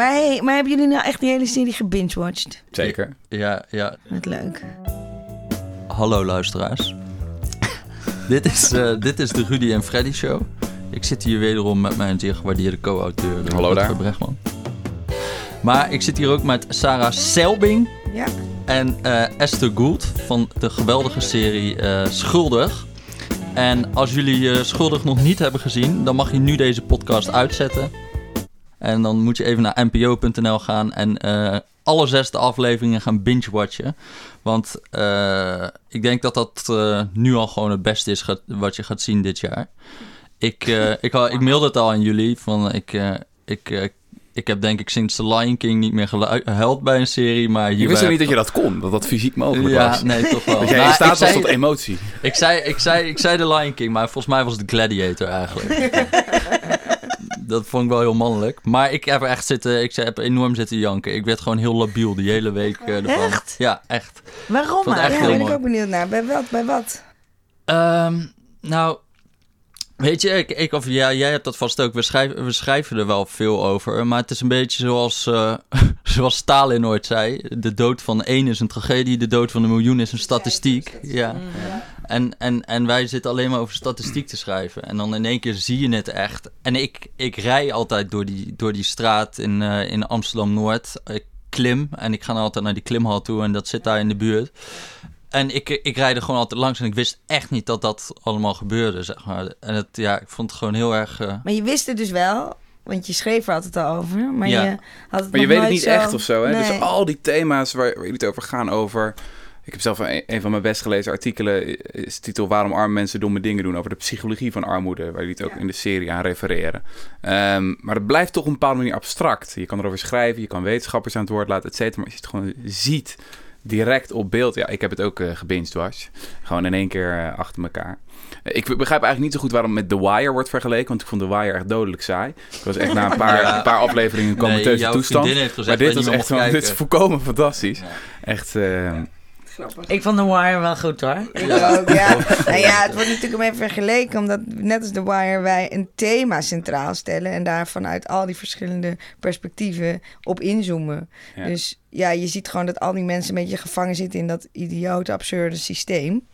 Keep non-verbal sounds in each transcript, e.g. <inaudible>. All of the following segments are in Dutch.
Maar, hey, maar hebben jullie nou echt die hele serie gebingewatcht? Zeker. Ja, ja. Wat leuk. Hallo luisteraars. <laughs> dit, is, eh, dit is de Rudy en Freddy Show. Ik zit hier wederom met mijn zeer gewaardeerde co-auteur. de Hallo daar. Brechtman. Maar ik zit hier ook met Sarah Selbing Ja. en eh, Esther Gould van de geweldige serie eh, Schuldig. En als jullie eh, Schuldig nog niet hebben gezien, dan mag je nu deze podcast uitzetten. En dan moet je even naar npo.nl gaan en eh, alle zesde afleveringen gaan binge-watchen. Want eh, ik denk dat dat eh, nu al gewoon het beste is gaat- wat je gaat zien dit jaar. Ik, eh, <laughs> ik, al- ik mailde het al aan jullie. Van, ik, eh, ik, eh, ik heb denk ik sinds The Lion King niet meer gehuild bij een serie. Maar hierbij wist ook niet dat je dat kon, dat dat fysiek mogelijk ja, was. nee, toch <laughs> wel. Dat jij Nou, in staat zei, was tot emotie. ik, zei, ik, zei, ik zei The Lion King, maar volgens mij was het Gladiator eigenlijk. <laughs> dat vond ik wel heel mannelijk. Maar ik heb echt zitten, ik heb enorm zitten janken. Ik werd gewoon heel labiel die hele week eh, ervan. Echt? Ja, echt. Waarom echt? Ja, daar ben ik ook benieuwd naar. Bij wat? Bij wat? Ehm, nou, weet je, ik, ik, of ja, jij hebt dat vast ook. We schrijven, we schrijven er wel veel over. Maar het is een beetje zoals, eh, <laughs> zoals Stalin ooit zei: de dood van één is een tragedie, de dood van een miljoen is een statistiek. Ja. En, en, en wij zitten alleen maar over statistiek te schrijven. En dan in één keer zie je het echt. En ik, ik rij altijd door die, door die straat in, eh, in Amsterdam Noord. Ik klim en ik ga altijd naar die klimhal toe en dat zit daar in de buurt. En ik, ik rijd er gewoon altijd langs en ik wist echt niet dat dat allemaal gebeurde, zeg maar. En het, ja, ik vond het gewoon heel erg... eh, Maar je wist het dus wel, want je schreef er altijd al over. Maar Ja. je had het Maar je weet het niet zo... echt of zo, hè? Nee. Dus al die thema's waar, waar jullie het over gaan over... Ik heb zelf een, een van mijn best gelezen artikelen, is de titel Waarom arme mensen domme dingen doen, over de psychologie van armoede, waar jullie het ook in de serie aan refereren. Ehm, maar het blijft toch op een bepaalde manier abstract. Je kan erover schrijven, je kan wetenschappers aan het woord laten, et cetera, maar als je het gewoon ziet, direct op beeld. Ja, ik heb het ook uh, gebinged Gewoon in één keer uh, achter elkaar. Uh, ik begrijp eigenlijk niet zo goed waarom met The Wire wordt vergeleken. Want ik vond The Wire echt dodelijk saai. Ik was echt na een paar, <laughs> ja. een paar afleveringen komen nee, tussen toestand. Heeft gezegd maar dit was echt van, <laughs> dit is volkomen fantastisch. Ja. Echt... Uh, ik vond The Wire wel goed hoor. Ik ja. ook, <laughs> ja. nou ja, het wordt natuurlijk om even vergeleken, omdat net als The Wire wij een thema centraal stellen en daar vanuit al die verschillende perspectieven op inzoomen. Ja. Dus ja, je ziet gewoon dat al die mensen een beetje gevangen zitten in dat idiote, absurde systeem.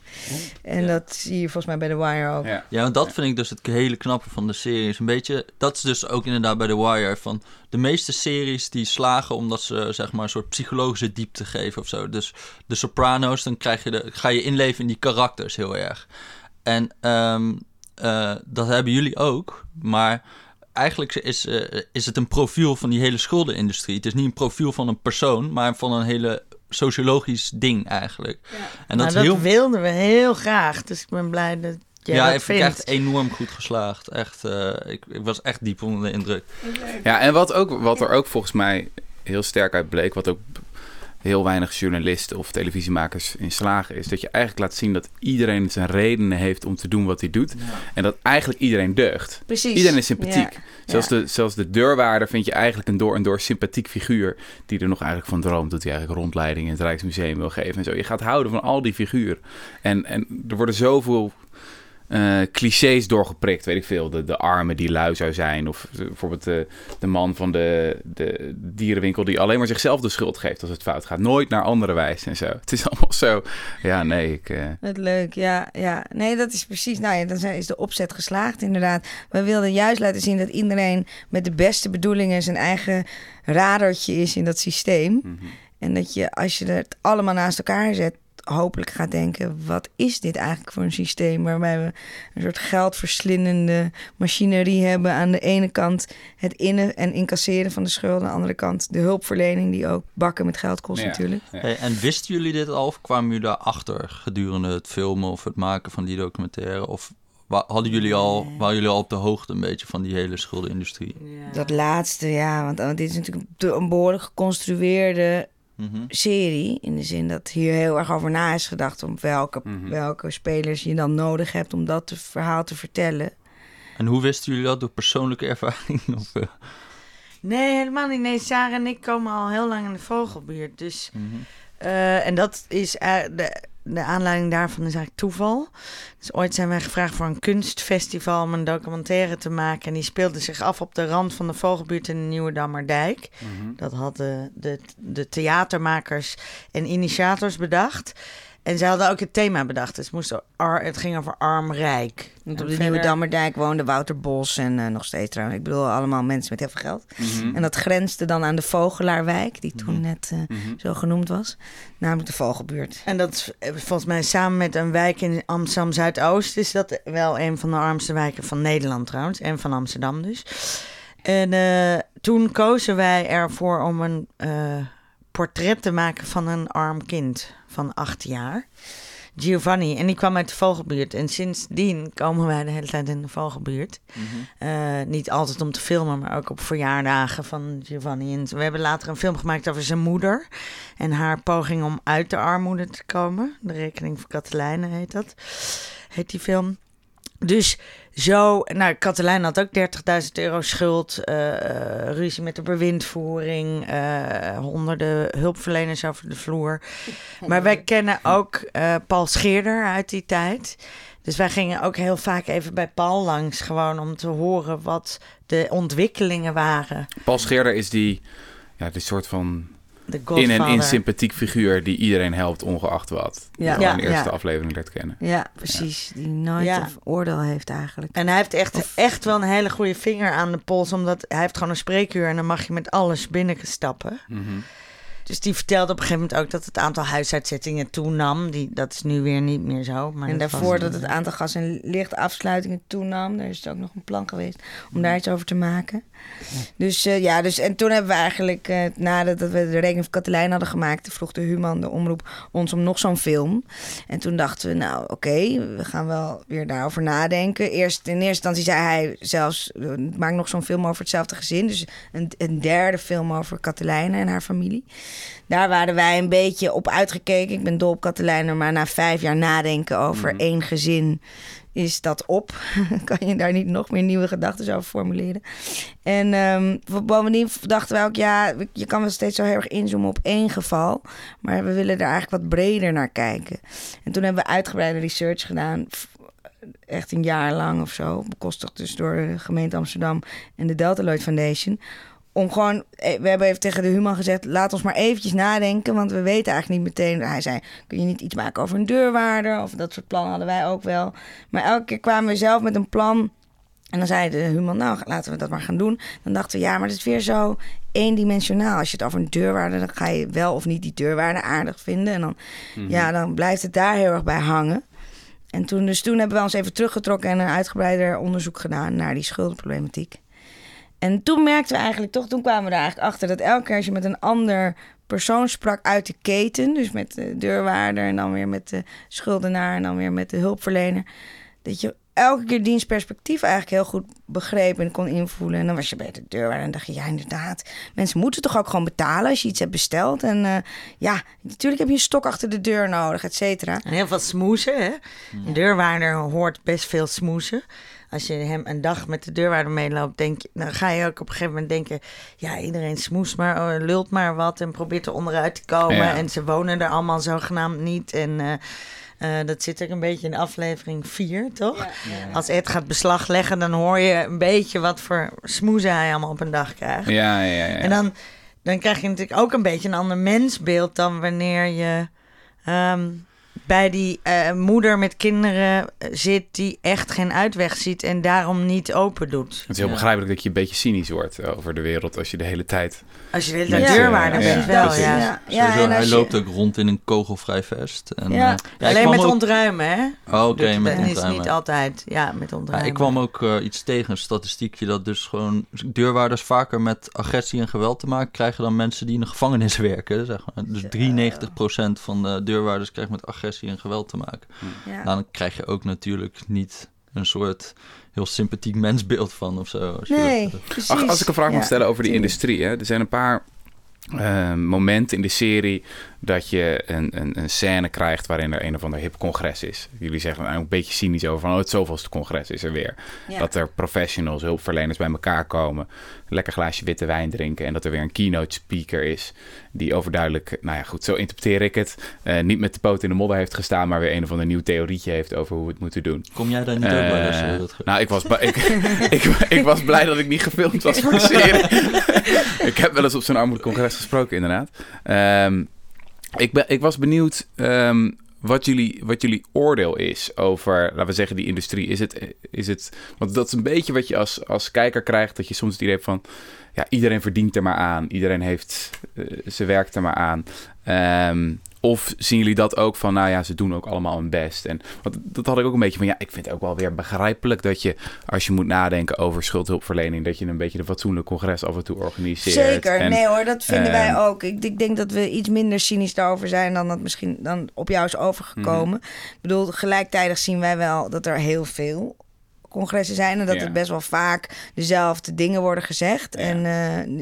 En ja. dat zie je volgens mij bij The Wire ook. Ja, ja want dat vind ik dus het hele knappe van de serie. Is een beetje, dat is dus ook inderdaad bij The Wire. Van de meeste series die slagen omdat ze zeg maar een soort psychologische diepte geven of zo. Dus de Sopranos, dan krijg je de, ga je inleven in die karakters heel erg. En um, uh, dat hebben jullie ook. Maar eigenlijk is, uh, is het een profiel van die hele schuldenindustrie. Het is niet een profiel van een persoon, maar van een hele sociologisch ding eigenlijk. Ja. En dat, nou, dat heel... wilden we heel graag. Dus ik ben blij dat jij ja, dat ik vindt. echt enorm goed geslaagd. Echt, uh, ik, ik, was echt diep onder de indruk. Ja, en wat, ook, wat er ook volgens mij heel sterk uit bleek, wat ook heel weinig journalisten of televisiemakers in slagen, is dat je eigenlijk laat zien dat iedereen zijn redenen heeft om te doen wat hij doet. Ja. En dat eigenlijk iedereen deugt. Precies. Iedereen is sympathiek. Ja. Zelfs, ja. de, zelfs de deurwaarder vind je eigenlijk een door en door sympathiek figuur. Die er nog eigenlijk van droomt dat hij eigenlijk rondleiding in het Rijksmuseum wil geven en zo. Je gaat houden van al die figuren. En, en er worden zoveel uh, clichés doorgeprikt, weet ik veel. De, de arme die lui zou zijn. Of bijvoorbeeld de, de man van de, de dierenwinkel die alleen maar zichzelf de schuld geeft als het fout gaat. Nooit naar andere wijs en zo. Het is allemaal zo. Ja, nee, ik... Uh... Het leuk, ja, ja. Nee, dat is precies... Nou ja, dan is de opzet geslaagd inderdaad. We wilden juist laten zien dat iedereen met de beste bedoelingen zijn eigen radertje is in dat systeem. Mm -hmm. En dat je, als je het allemaal naast elkaar zet, hopelijk gaat denken: wat is dit eigenlijk voor een systeem waarbij we een soort geldverslindende machinerie hebben? Aan de ene kant het innen en incasseren van de schulden, aan de andere kant de hulpverlening, die ook bakken met geld kost, ja, natuurlijk. Ja. Hey, en wisten jullie dit al of kwamen jullie daarachter gedurende het filmen of het maken van die documentaire? Of hadden jullie al, waren jullie al op de hoogte een beetje van die hele schuldenindustrie? Ja. Dat laatste, ja, want, want dit is natuurlijk een behoorlijk geconstrueerde Mm -hmm. serie. In de zin dat hier heel erg over na is gedacht om welke, mm -hmm. welke spelers je dan nodig hebt om dat te, verhaal te vertellen. En hoe wisten jullie dat door persoonlijke <laughs> ervaring? Of, uh... Nee, helemaal niet. Nee, Sarah en ik komen al heel lang in de vogelbuurt. Dus, mm -hmm. uh, en dat is uh, de, de aanleiding daarvan is eigenlijk toeval. Dus ooit zijn wij gevraagd voor een kunstfestival om een documentaire te maken. En die speelde zich af op de rand van de Vogelbuurt in de Nieuwe Dammerdijk. Mhm. Dat hadden de, de theatermakers en initiators bedacht. En ze hadden ook het thema bedacht. Dus het, moest ar- het ging over arm-rijk. Want op de Nieuwe Dammerdijk woonde Wouter Bos en eh, nog steeds trouwens. Ik bedoel, allemaal mensen met heel veel geld. Mhm. En dat grensde dan aan de Vogelaarwijk, die toen Mhm. net eh, Mhm. zo genoemd was. Namelijk de Vogelbuurt. En dat is eh, volgens mij samen met een wijk in Amsterdam Zuidoost is dat wel een van de armste wijken van Nederland trouwens. En van Amsterdam dus. En toen kozen wij ervoor om een portret te maken van een arm kind van acht jaar. Giovanni. En die kwam uit de Vogelbuurt. En sindsdien komen wij de hele tijd in de Vogelbuurt. Mhm. Eh, niet altijd om te filmen, maar ook op verjaardagen van Giovanni. En we hebben later een film gemaakt over zijn moeder. En haar poging om uit de armoede te komen. De rekening van Katelijne heet dat. Heet die film. Dus zo, nou, Katelijn had ook 30.000 euro schuld. eh, eh, ruzie met de bewindvoering. eh, honderden hulpverleners over de vloer. Maar wij kennen ook Paul Scheerder uit die tijd. Dus wij gingen ook heel vaak even bij Paul langs. Gewoon om te horen wat de ontwikkelingen waren. Paul Scheerder is die, ja, die soort van in Godfather. en in sympathiek figuur die iedereen helpt, ongeacht wat. Ja. Ja, in de eerste ja. aflevering leert kennen. Ja, precies. Die nooit Ja. een oordeel heeft eigenlijk. En hij heeft echt, Of- echt wel een hele goede vinger aan de pols. Omdat hij heeft gewoon een spreekuur en dan mag je met alles binnenstappen. Mhm. Dus die vertelde op een gegeven moment ook dat het aantal huisuitzettingen toenam. Die, dat is nu weer niet meer zo. Maar en dat daarvoor dat het aantal gas- en lichtafsluitingen toenam. Daar is ook nog een plan geweest om daar iets over te maken. Dus eh, ja, dus, en toen hebben we eigenlijk, eh, nadat dat we de rekening van Katelijn hadden gemaakt, vroeg de Human, de omroep, ons om nog zo'n film. En toen dachten we, nou oké, we gaan wel weer daarover nadenken. Eerst, in eerste instantie zei hij zelfs, maak nog zo'n film over hetzelfde gezin. Dus een, een derde film over Katelijne en haar familie. Daar waren wij een beetje op uitgekeken. Ik ben dol op Katelijne, maar na vijf jaar nadenken over Mhm. één gezin is dat op. <laughs> kan je daar niet nog meer nieuwe gedachten over formuleren. En ehm, bovendien dachten wij ook, ja, je kan wel steeds zo heel erg inzoomen op één geval. Maar we willen er eigenlijk wat breder naar kijken. En toen hebben we uitgebreide research gedaan. Echt een jaar lang of zo. Bekostigd dus door de gemeente Amsterdam en de Delta Lloyd Foundation. Om gewoon, eh, we hebben even tegen de Human gezegd, laat ons maar eventjes nadenken. Want we weten eigenlijk niet meteen. Hij zei, kun je niet iets maken over een deurwaarder? Of dat soort plannen hadden wij ook wel. Maar elke keer kwamen we zelf met een plan. En dan zei de Human, nou laten we dat maar gaan doen. Dan dachten we, ja, maar dat is weer zo eendimensionaal. Als je het over een deurwaarde, dan ga je wel of niet die deurwaarde aardig vinden. En dan, Mhm. ja, dan blijft het daar heel erg bij hangen. En toen, dus toen hebben we ons even teruggetrokken en een uitgebreider onderzoek gedaan naar die schuldenproblematiek. En toen merkten we eigenlijk toch, toen kwamen we er eigenlijk achter dat elke keer als je met een ander persoon sprak uit de keten, dus met de deurwaarder en dan weer met de schuldenaar en dan weer met de hulpverlener, dat je elke keer diens perspectief eigenlijk heel goed begreep en kon invoelen. En dan was je bij de deurwaarder en dacht je, ja inderdaad, mensen moeten toch ook gewoon betalen als je iets hebt besteld. En eh, ja, natuurlijk heb je een stok achter de deur nodig, et cetera. En heel veel smoezen, hè? Een deurwaarder hoort best veel smoezen. Als je hem een dag met de deurwaarder meeloopt, denk je, dan ga je ook op een gegeven moment denken: ja, iedereen smoest maar, oh, lult maar wat en probeert er onderuit te komen. Ja. En ze wonen er allemaal zogenaamd niet. En eh, eh, dat zit er een beetje in aflevering 4, toch? Als Ed gaat beslag leggen, dan hoor je een beetje wat voor smoezen hij allemaal op een dag krijgt. Ja, ja, ja. ja. En dan, dan krijg je natuurlijk ook een beetje een ander mensbeeld dan wanneer je ehm, bij die eh, moeder met kinderen eh, zit die echt geen uitweg ziet en daarom niet open doet. Het is heel Ja. begrijpelijk dat je een beetje cynisch wordt eh, over de wereld als je de hele tijd... Als je de hele deurwaarder ja, bent, wel, ja. Sowieso, hij je- loopt ook rond in een kogelvrij vest. En, Ja. eh, Alleen met ook- ontruimen, hè? Oh, Oké, Dat met is ontruimen. niet altijd. Ja, met Ja, ontruimen. ik kwam ook eh, iets tegen, een statistiekje, dat dus gewoon deurwaarders vaker met agressie en geweld te maken krijgen dan mensen die in de gevangenis <laughs> werken. Zeg maar. Dus 93% van de deurwaarders krijgt met agressie en geweld te maken. Ja. Nou, dan krijg je ook natuurlijk niet een soort heel sympathiek mensbeeld van of zo. Als je Nee, dat- precies. Ach, als ik een vraag mag stellen over die industrie. Hè? Er zijn een paar eh, momenten in de serie dat je een, een, een scène krijgt waarin er een of ander hip congres is. Jullie zeggen nou, een beetje cynisch over van oh, het zoveelste congres is er weer. Ja. Dat er professionals, hulpverleners bij elkaar komen, een lekker glaasje witte wijn drinken en dat er weer een keynote speaker is die overduidelijk, nou ja goed, zo interpreteer ik het, eh, niet met de poot in de modder heeft gestaan, maar weer een of ander nieuw theorietje heeft over hoe we het moeten doen. Kom jij daar niet ook bij? Als je Eh, dat nou, ik was, ik, <laughs> ik, ik was blij dat ik niet gefilmd was voor de serie. <laughs> ik heb wel eens op zo'n armoedecongres gesproken, inderdaad. Ehm, ik, ben, ik was benieuwd ehm, wat, jullie, wat jullie oordeel is over, laten we zeggen, die industrie. Is het, is het, want dat is een beetje wat je als, als kijker krijgt, dat je soms het idee hebt van, ja, iedereen verdient er maar aan. Iedereen heeft eh, zijn werk er maar aan. Ehm, of zien jullie dat ook van, nou ja, ze doen ook allemaal hun best. En want dat had ik ook een beetje van, ja, ik vind het ook wel weer begrijpelijk dat je, als je moet nadenken over schuldhulpverlening, dat je een beetje een fatsoenlijk congres af en toe organiseert. Zeker, En- nee hoor, dat vinden wij ehm, ook. Ik, ik denk dat we iets minder cynisch daarover zijn dan dat misschien dan op jou is overgekomen. Mhm. Ik bedoel, gelijktijdig zien wij wel dat er heel veel congressen zijn en dat Ja. er best wel vaak dezelfde dingen worden gezegd Ja. en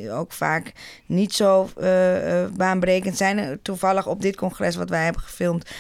eh, ook vaak niet zo eh, eh, baanbrekend zijn. Toevallig op dit congres wat wij hebben gefilmd,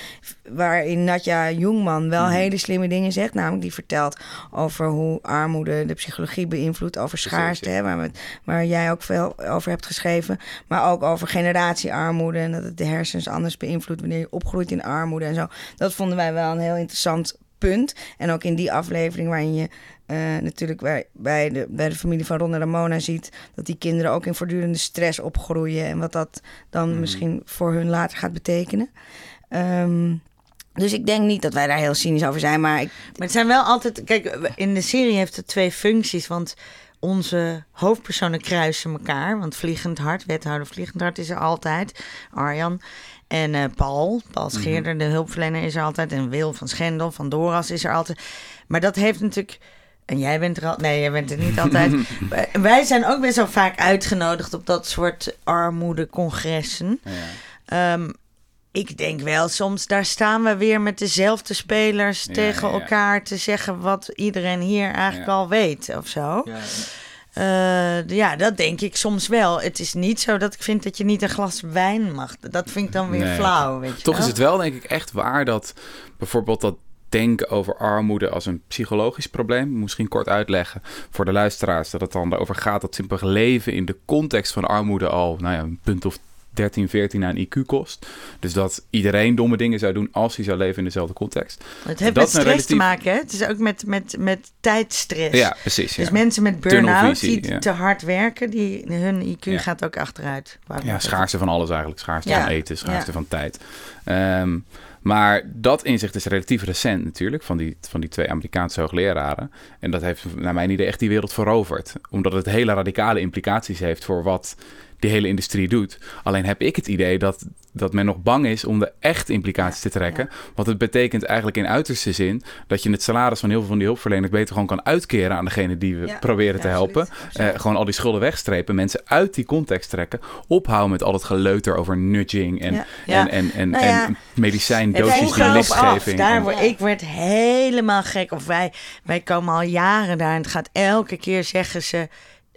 waarin Natja Jongman wel Mhm. hele slimme dingen zegt, namelijk die vertelt over hoe armoede de psychologie beïnvloedt, over schaarste, hè, waar, we het- waar jij ook veel over hebt geschreven, maar ook over generatiearmoede en dat het de hersens anders beïnvloedt wanneer je opgroeit in armoede en zo. Dat vonden wij wel een heel interessant punt. En ook in die aflevering waarin je eh, natuurlijk bij, bij, de, bij de familie van Ron en Ramona ziet dat die kinderen ook in voortdurende stress opgroeien en wat dat dan Mhm. misschien voor hun later gaat betekenen. Ehm, dus ik denk niet dat wij daar heel cynisch over zijn, maar ik, Maar het zijn wel altijd... Kijk, in de serie heeft het twee functies. Want onze hoofdpersonen kruisen elkaar. Want Vliegend Hart, wethouder Vliegend Hart is er altijd. Arjan. En eh, Paul, Paul Scheerder, de hulpverlener is er altijd. En Wil van Schendel, van Doras is er altijd. Maar dat heeft natuurlijk... En jij bent er al... Nee, jij bent er niet altijd. <laughs> Wij- zijn ook best wel vaak uitgenodigd op dat soort armoedecongressen. Ja. Ehm, ik denk wel, soms daar staan we weer met dezelfde spelers Ja, tegen ja, elkaar te zeggen wat iedereen hier eigenlijk al weet of zo. Ja, Eh, ja, dat denk ik soms wel. Het is niet zo dat ik vind dat je niet een glas wijn mag. Dat vind ik dan weer Nee. flauw, weet je Toch wel. is het wel, denk ik, echt waar dat bijvoorbeeld dat denken over armoede als een psychologisch probleem. Misschien kort uitleggen voor de luisteraars dat het dan erover gaat dat simpelweg leven in de context van armoede al nou ja, een punt of 13, 14 aan IQ kost. Dus dat iedereen domme dingen zou doen als hij zou leven in dezelfde context. Het heeft dat met stress te maken, hè? Het is ook met, met, met tijdstress. Ja, precies. Dus mensen met burn-out die ja. te hard werken, die, hun IQ Ja. gaat ook achteruit. Ja, schaarste van alles eigenlijk. Schaarste van eten, schaarste van tijd. Ehm, maar dat inzicht is relatief recent natuurlijk, van die, van die twee Amerikaanse hoogleraren. En dat heeft naar mijn idee echt die wereld veroverd. Omdat het hele radicale implicaties heeft voor wat die hele industrie doet. Alleen heb ik het idee dat, dat men nog bang is om de echte implicaties te trekken. Want het betekent eigenlijk in uiterste zin dat je het salaris van heel veel van die hulpverleners beter gewoon kan uitkeren aan degene die we proberen te helpen. absoluut. Eh, gewoon al die schulden wegstrepen, mensen uit die context trekken, ophouden met al het geleuter over nudging en, en, en, en, Nou en die af. lichtgeving. Daar word, ik werd helemaal gek. Of wij, wij komen al jaren daar en het gaat elke keer zeggen ze...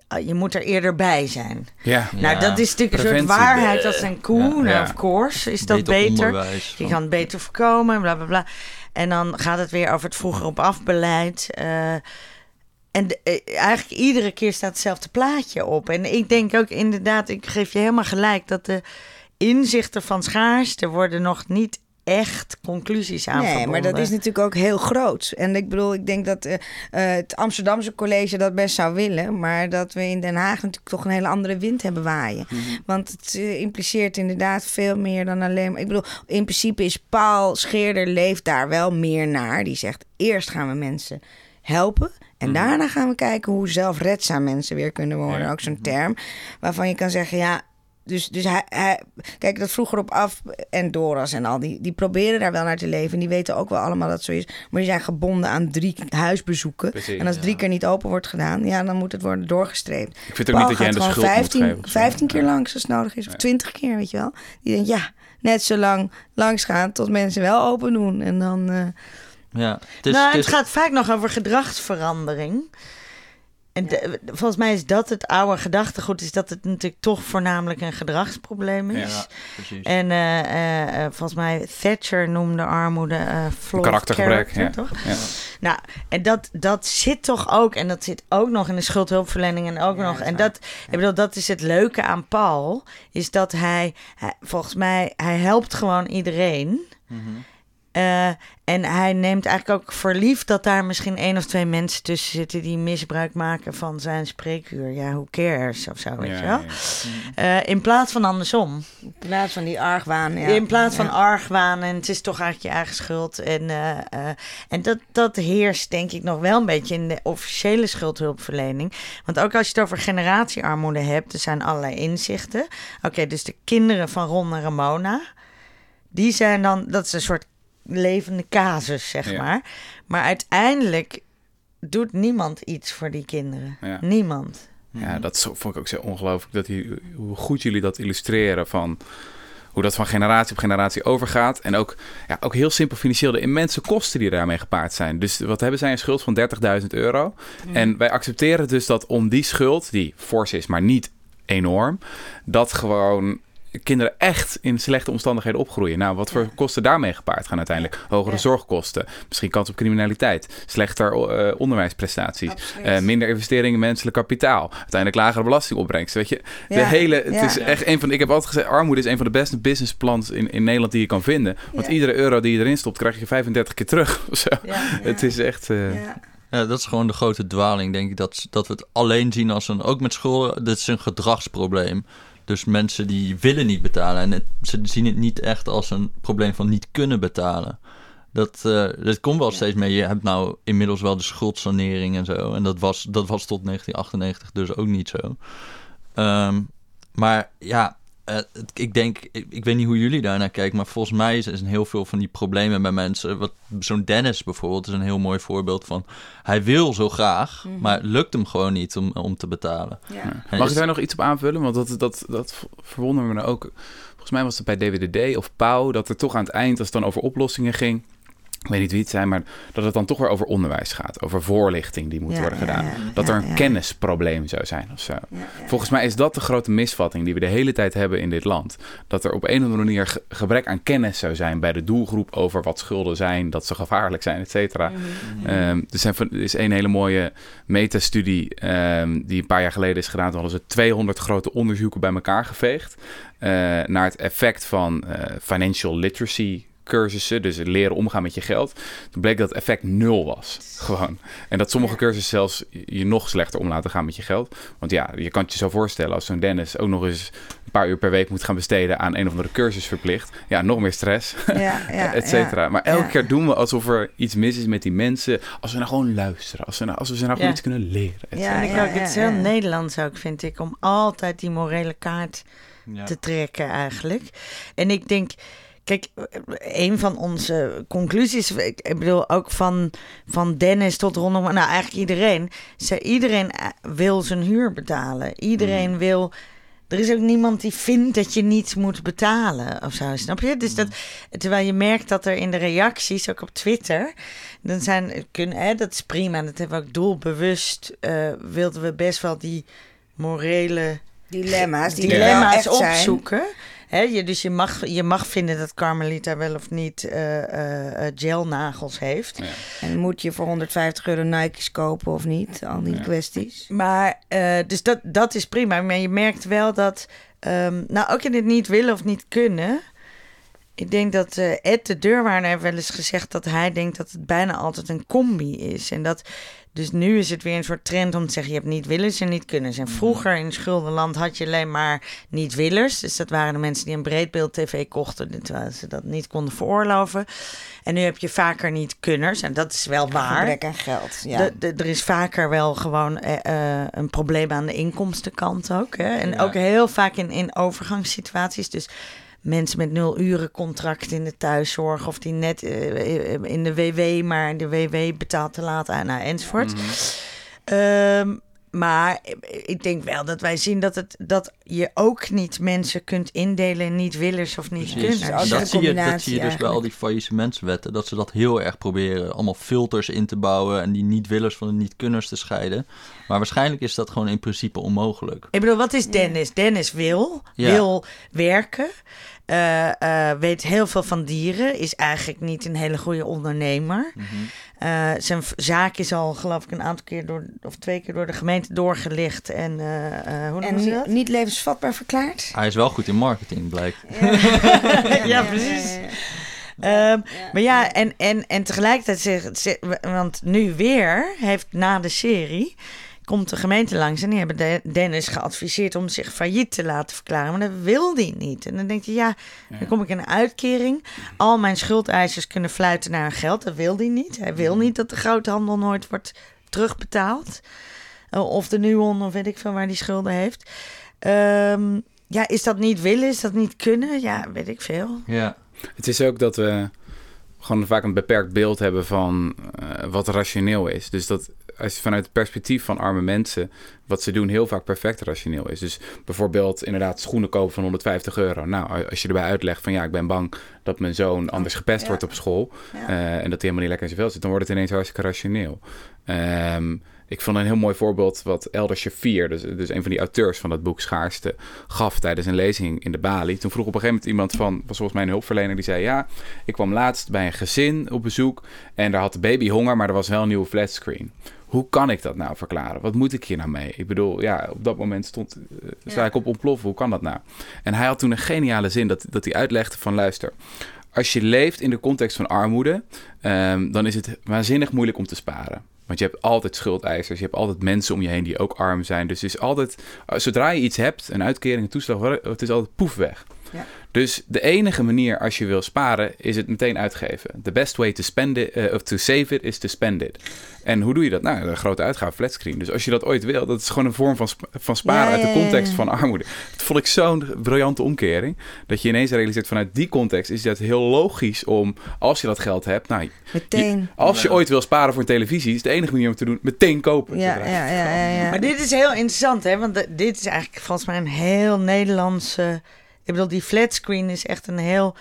"Ah, je moet er eerder bij zijn. ja. Nou, dat is natuurlijk een soort waarheid als een koe. Ja. Nou, Ja. of course is dat beter beter. Je van- kan het beter voorkomen, bla bla bla. En dan gaat het weer over het vroeger op afbeleid. eh en de- eh, eigenlijk iedere keer staat hetzelfde plaatje op. En ik denk ook inderdaad, ik geef je helemaal gelijk... dat de inzichten van schaarste worden nog niet echt conclusies aan Nee, maar dat is natuurlijk ook heel groot. En ik bedoel, ik denk dat eh, eh, het Amsterdamse college dat best zou willen. Maar dat we in Den Haag natuurlijk toch een hele andere wind hebben waaien. Mhm. Want het eh, impliceert inderdaad veel meer dan alleen maar... Ik bedoel, in principe is Paul Scheerder leeft daar wel meer naar. Die zegt, eerst gaan we mensen helpen... En Mhm. daarna gaan we kijken hoe zelfredzaam mensen weer kunnen worden. Ook zo'n term waarvan je kan zeggen, ja, dus, dus hij, hij, kijk, dat vroeger op af en Doras en al, die, die proberen daar wel naar te leven. En die weten ook wel allemaal dat het zo is. Maar die zijn gebonden aan drie huisbezoeken. Precies, en als ja. drie keer niet open wordt gedaan, ja, dan moet het worden doorgestreept. Ik vind ook Paul niet dat jij gaat de gewoon schuld 15, moet geven. of zo. 15 keer Ja. langs als het nodig is. Of Ja. 20 keer, weet je wel. Die denkt, ja, net zo lang langs gaan tot mensen wel open doen. En dan... eh, Ja, het is, nou, het gaat vaak nog over gedragsverandering. En de- volgens mij is dat het oude gedachtegoed, is dat het natuurlijk toch voornamelijk een gedragsprobleem is. Ja, precies. En eh, eh, eh, volgens mij Thatcher noemde armoede eh flawed karaktergebrek, character, ja. toch? Ja. Nou, en dat, dat zit toch ook, en dat zit ook nog in de schuldhulpverlening en ook Ja, nog. En dat, ik bedoel, dat is het leuke aan Paul, is dat hij, hij volgens mij, hij helpt gewoon iedereen. Mhm. Eh, en hij neemt eigenlijk ook voor lief dat daar misschien één of twee mensen tussen zitten die misbruik maken van zijn spreekuur. Ja, who cares of zo, weet Ja, je wel? ja. Eh, in plaats van andersom. In plaats van die argwaan. Ja. In plaats van Ja. argwaan en het is toch eigenlijk je eigen schuld. En, eh, eh, en dat, dat heerst denk ik nog wel een beetje in de officiële schuldhulpverlening. Want ook als je het over generatiearmoede hebt, er zijn allerlei inzichten. Oké, dus de kinderen van Ron en Ramona, die zijn dan, dat is een soort levende casus, zeg Ja. maar. Maar uiteindelijk doet niemand iets voor die kinderen. Ja. Niemand. Ja, dat vond ik ook zo ongelooflijk. Dat die, hoe goed jullie dat illustreren van hoe dat van generatie op generatie overgaat. En ook, ja, ook heel simpel financieel de immense kosten die daarmee gepaard zijn. Dus wat hebben zij? Een schuld van 30.000 euro. En wij accepteren dus dat om die schuld, die fors is, maar niet enorm, dat gewoon kinderen echt in slechte omstandigheden opgroeien. Nou, wat voor kosten daarmee gepaard gaan uiteindelijk? Hogere Ja. zorgkosten, misschien kans op criminaliteit, slechter eh, onderwijsprestaties, eh, minder investeringen in menselijk kapitaal, uiteindelijk lagere belastingopbrengst. Weet je, de Ja. hele, het Ja. is echt een van, ik heb altijd gezegd, armoede is een van de beste businessplans in, in Nederland die je kan vinden. Want Ja. iedere euro die je erin stopt, krijg je 35 keer terug. <laughs> of zo. Ja. Het is echt. eh, Ja. Ja, dat is gewoon de grote dwaling, denk ik. Dat, dat we het alleen zien als een... Ook met schulden, dit is een gedragsprobleem. Dus mensen die willen niet betalen. En het, ze zien het niet echt als een probleem van niet kunnen betalen. Dat, eh, dat komt wel steeds mee. Je hebt nou inmiddels wel de schuldsanering en zo. En dat was, dat was tot 1998 dus ook niet zo. Ehm, maar ja, eh, het- ik denk, ik, ik weet niet hoe jullie daarnaar kijken, maar volgens mij zijn heel veel van die problemen bij mensen. Wat zo'n Dennis bijvoorbeeld is een heel mooi voorbeeld van. Hij wil zo graag, Mhm. maar het lukt hem gewoon niet om, om te betalen. Ja. Mag is- ik daar nog iets op aanvullen? Want dat, dat, dat verwonderde me nou ook. Volgens mij was het bij DWDD of Pauw dat er toch aan het eind, als het dan over oplossingen ging. Ik weet niet wie het zijn, maar dat het dan toch weer over onderwijs gaat. Over voorlichting die moet Ja, worden gedaan. ja. Dat Ja, er een ja. kennisprobleem zou zijn of zo. Ja, ja. Volgens mij is dat de grote misvatting die we de hele tijd hebben in dit land. Dat er op een of andere manier ge- gebrek aan kennis zou zijn bij de doelgroep over wat schulden zijn, dat ze gevaarlijk zijn, et cetera. Ehm, er, er is een hele mooie metastudie ehm, die een paar jaar geleden is gedaan. Toen hadden ze 200 grote onderzoeken bij elkaar geveegd eh, naar het effect van eh, financial literacy cursussen, dus het leren omgaan met je geld. Toen bleek dat het effect nul was, gewoon. En dat sommige cursussen zelfs je nog slechter om laten gaan met je geld. Want ja, je kan het je zo voorstellen als zo'n Dennis ook nog eens een paar uur per week moet gaan besteden aan een of andere cursus verplicht. Ja, nog meer stress Ja, ja, <laughs> et cetera. Maar elke Ja. keer doen we alsof er iets mis is met die mensen. Als we nou gewoon luisteren. Als we, nou, als we ze nou gewoon iets kunnen leren. Ja, ik ja, ook, het is heel ja. Nederlands ook, vind ik, om altijd die morele kaart Ja. te trekken eigenlijk. En ik denk, kijk, een van onze conclusies, ik bedoel ook van, van Dennis tot rondom, nou eigenlijk iedereen, ze, iedereen eh, wil zijn huur betalen. Iedereen Mm. wil. Er is ook niemand die vindt dat je niets moet betalen of zo, snap je? Dus dat, terwijl je merkt dat er in de reacties, ook op Twitter, dan zijn, kunnen, hè, dat is prima, dat hebben we ook doelbewust, eh, wilden we best wel die morele Dilemma's die dilemma's opzoeken. Hè, je, dus je mag, je mag vinden dat Carmelita wel of niet eh, eh, eh, gelnagels heeft. Ja. En moet je voor 150 euro Nike's kopen of niet? Al die Ja. kwesties. Maar, eh, dus dat, dat is prima. Maar je merkt wel dat, ehm, nou ook in het niet willen of niet kunnen. Ik denk dat eh, Ed, de deurwaarder, heeft wel eens gezegd dat hij denkt dat het bijna altijd een combi is. En dat, dus nu is het weer een soort trend om te zeggen, je hebt niet willers en niet kunners. En vroeger in schuldenland had je alleen maar niet willers. Dus dat waren de mensen die een breedbeeld tv kochten, terwijl ze dat niet konden veroorloven. En nu heb je vaker niet kunners. En dat is wel waar. Gebrek aan geld. Ja. De- de- er is vaker wel gewoon eh, eh, een probleem aan de inkomstenkant ook. Hè? En Ja. ook heel vaak in, in overgangssituaties. Dus mensen met nul uren contract in de thuiszorg... of die net eh, in de WW, maar de WW betaalt te laat aan, nou, enzovoort. Mhm. Ehm, maar ik denk wel dat wij zien dat, het, dat je ook niet mensen kunt indelen in niet-willers of Precies. niet-kunners. Dus dat, zie je, dat combinatie zie je dus bij al die faillissementswetten. Dat ze dat heel erg proberen. Allemaal filters in te bouwen. En die niet-willers van de niet-kunners te scheiden. Maar waarschijnlijk is dat gewoon in principe onmogelijk. Ik bedoel, wat is Dennis? Dennis wil, Ja. wil werken, eh, eh, weet heel veel van dieren, is eigenlijk niet een hele goede ondernemer. Eh, zijn zaak is al, geloof ik, een aantal keer door, of twee keer door de gemeente doorgelicht. En eh, eh, hoe En noemen ze ni- dat? niet levensvatbaar verklaard. Hij is wel goed in marketing, blijkt. Ja, precies. Ehm, maar ja, en, en, en tegelijkertijd zegt, ze- want nu weer heeft na de serie, komt de gemeente langs en die hebben de- Dennis geadviseerd om zich failliet te laten verklaren. Maar dat wil die niet. En dan denk je, ja, dan kom ik in een uitkering. Al mijn schuldeisers kunnen fluiten naar hun geld. Dat wil die niet. Hij wil niet dat de groothandel nooit wordt terugbetaald. Eh, of de Nuon, of weet ik veel waar die schulden heeft. Ehm, ja, is dat niet willen? Is dat niet kunnen? Ja, weet ik veel. Ja. Het is ook dat we gewoon vaak een beperkt beeld hebben van eh, wat rationeel is. Dus dat als je vanuit het perspectief van arme mensen, wat ze doen heel vaak perfect rationeel is. Dus bijvoorbeeld inderdaad schoenen kopen van 150 euro. Nou, als je erbij uitlegt van ja, ik ben bang dat mijn zoon anders gepest Ja. wordt op school Ja. eh, en dat hij helemaal niet lekker in zijn vel zit, dan wordt het ineens hartstikke rationeel. Ehm, ik vond een heel mooi voorbeeld wat Elder Shafir, dus, dus een van die auteurs van dat boek Schaarste, gaf tijdens een lezing in de Bali. Toen vroeg op een gegeven moment iemand van, was volgens mij een hulpverlener, die zei: Ja, ik kwam laatst bij een gezin op bezoek en daar had de baby honger, maar er was wel een nieuwe flatscreen. Hoe kan ik dat nou verklaren? Wat moet ik hier nou mee? Ik bedoel, ja, op dat moment stond, eh, sta ik op ontploffen. Hoe kan dat nou? En hij had toen een geniale zin dat, dat hij uitlegde van luister, als je leeft in de context van armoede, ehm, dan is het waanzinnig moeilijk om te sparen. Want je hebt altijd schuldeisers, je hebt altijd mensen om je heen die ook arm zijn. Dus het is altijd, zodra je iets hebt, een uitkering, een toeslag, het is altijd poef weg. Ja. Dus de enige manier als je wil sparen, is het meteen uitgeven. The best way to spend it, eh, of to save it, is to spend it. En hoe doe je dat? Nou, een grote uitgave, flatscreen. Dus als je dat ooit wil, dat is gewoon een vorm van, sp- van sparen Ja, uit de ja, context ja. van armoede. Dat vond ik zo'n briljante omkering. Dat je ineens realiseert vanuit die context is het heel logisch om, als je dat geld hebt, nou, je- Meteen. als je ooit wil sparen voor een televisie, is de enige manier om het te doen, meteen kopen. Ja, ja, ja, ja, ja. Maar dit is heel interessant, hè? Want dit is eigenlijk volgens mij een heel Nederlandse... Ik bedoel, die flatscreen is echt een heel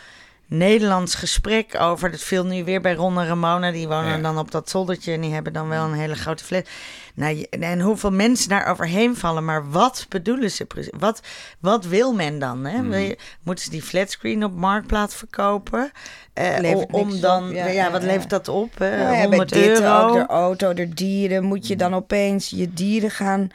Nederlands gesprek over... Dat viel nu weer bij Ron en Ramona. Die wonen Ja. dan op dat zoldertje en die hebben dan wel een hele grote flat. Nou, en hoeveel mensen daar overheen vallen. Maar wat bedoelen ze precies? Wat, wat wil men dan? Hè? Hmm. Wil je- moeten ze die flatscreen op Marktplaats verkopen? Eh, om dan, ja, wat levert dat op? hè? Nou bij 100 dit euro? ook, de auto, de dieren. Moet je dan opeens je dieren gaan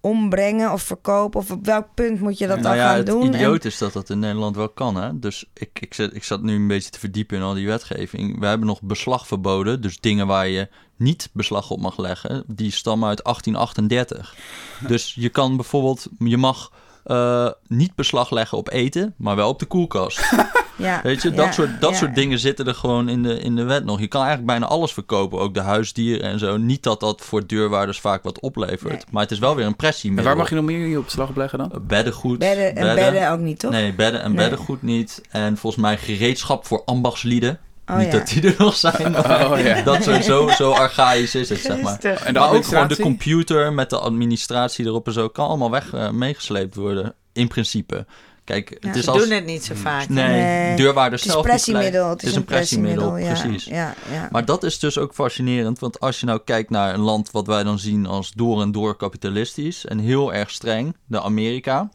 ombrengen of verkopen? Of op welk punt moet je dat nou dan ja, gaan het doen? En- idioot is dat dat in Nederland wel kan. Hè? Dus ik, ik, zat, ik zat nu een beetje te verdiepen in al die wetgeving. We hebben nog beslag verboden. Dus dingen waar je niet beslag op mag leggen, die stammen uit 1838. Dus je kan bijvoorbeeld, je mag eh, niet beslag leggen op eten, maar wel op de koelkast. <laughs> ja, Weet je, dat, ja, soort, dat ja. soort dingen zitten er gewoon in de, in de wet nog. Je kan eigenlijk bijna alles verkopen, ook de huisdieren en zo. Niet dat dat voor deurwaarders vaak wat oplevert, Nee. maar het is wel weer een En pressiemiddel. waar mag je nog meer je op slag op leggen dan? Beddengoed. Bedden en bedden ook niet, toch? Nee, bedden en Nee. beddengoed niet. En volgens mij gereedschap voor ambachtslieden. Oh, niet ja. dat die er nog zijn. <laughs> maar Oh, ja. Dat sowieso zo archaïs is het, zeg maar. En maar ook gewoon de computer met de administratie erop en zo kan allemaal weg eh, meegesleept worden. In principe. Kijk, het is Ze als... doen het niet zo vaak. Nee, Nee. deurwaarders Het is zelf niet gelijk. pressiemiddel. Het is een pressiemiddel, ja. precies. Ja, ja. Maar dat is dus ook fascinerend, want als je nou kijkt naar een land wat wij dan zien als door en door kapitalistisch en heel erg streng, de Amerika,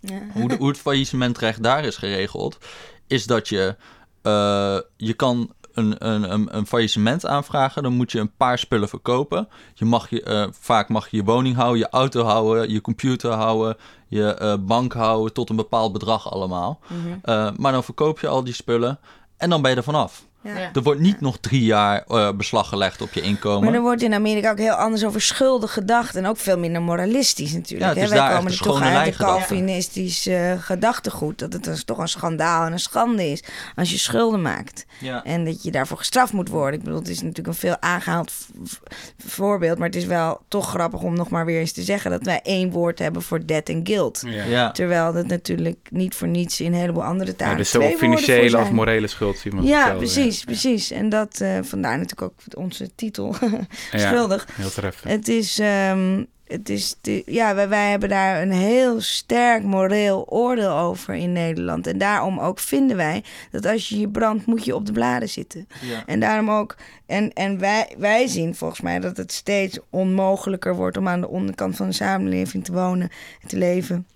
Ja. hoe, de, hoe het faillissementrecht daar is geregeld, is dat je, eh, je kan een, een, een, een faillissement aanvragen, dan moet je een paar spullen verkopen. Je mag je, eh, vaak mag je je woning houden, je auto houden, je computer houden, je eh, bank houden, tot een bepaald bedrag allemaal. Mhm. Maar dan verkoop je al die spullen en dan ben je er vanaf. Ja. Ja. Er wordt niet nog drie jaar eh, beslag gelegd op je inkomen. Maar er wordt in Amerika ook heel anders over schulden gedacht. En ook veel minder moralistisch natuurlijk. Ja, hè. is Wij komen er toch uit de gedacht. Calvinistisch eh, gedachtegoed. Dat het dus toch een schandaal en een schande is als je schulden maakt. ja. En dat je daarvoor gestraft moet worden. Ik bedoel, het is natuurlijk een veel aangehaald voorbeeld. Maar het is wel toch grappig om nog maar weer eens te zeggen... dat wij één woord hebben voor debt en guilt. Ja. Ja. Terwijl dat natuurlijk niet voor niets in een heleboel andere Ja, talen dus twee zowel financiële als zijn. morele schuld. Zie je maar Ja, hetzelfde, precies, precies. En dat, eh, vandaar natuurlijk ook onze titel, <laughs> Ja, schuldig. heel treffend. Het is, ehm, het is ja, wij, wij hebben daar een heel sterk moreel oordeel over in Nederland. En daarom ook vinden wij dat als je je brandt, moet je op de bladen zitten. Ja. En daarom ook, en, en wij, wij zien volgens mij dat het steeds onmogelijker wordt om aan de onderkant van de samenleving te wonen en te leven.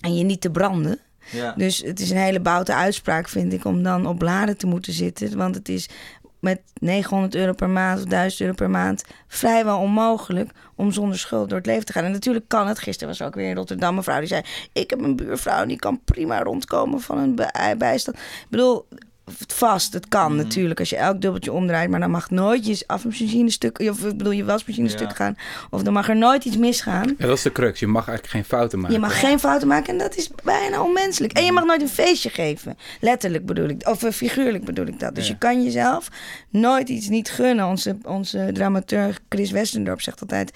En je niet te branden. Ja. Dus het is een hele boute uitspraak, vind ik, om dan op bladen te moeten zitten. Want het is met 900 euro per maand of 1000 euro per maand vrijwel onmogelijk om zonder schuld door het leven te gaan. En natuurlijk kan het. Gisteren was er ook weer in Rotterdam een vrouw die zei: Ik heb een buurvrouw die kan prima rondkomen van een bij- bijstand. Ik bedoel. Vast, het kan Mhm. natuurlijk als je elk dubbeltje omdraait, maar dan mag nooit je afwasmachine stuk, of ik bedoel je wasmachine Ja. stuk gaan, of dan mag er nooit iets misgaan. Ja, dat is de crux. Je mag eigenlijk geen fouten maken. Je mag geen fouten maken en dat is bijna onmenselijk. En je mag nooit een feestje geven. Letterlijk bedoel ik, of eh, figuurlijk bedoel ik dat. Dus Ja. je kan jezelf nooit iets niet gunnen. Onze, onze dramaturg Chris Westendorp zegt altijd...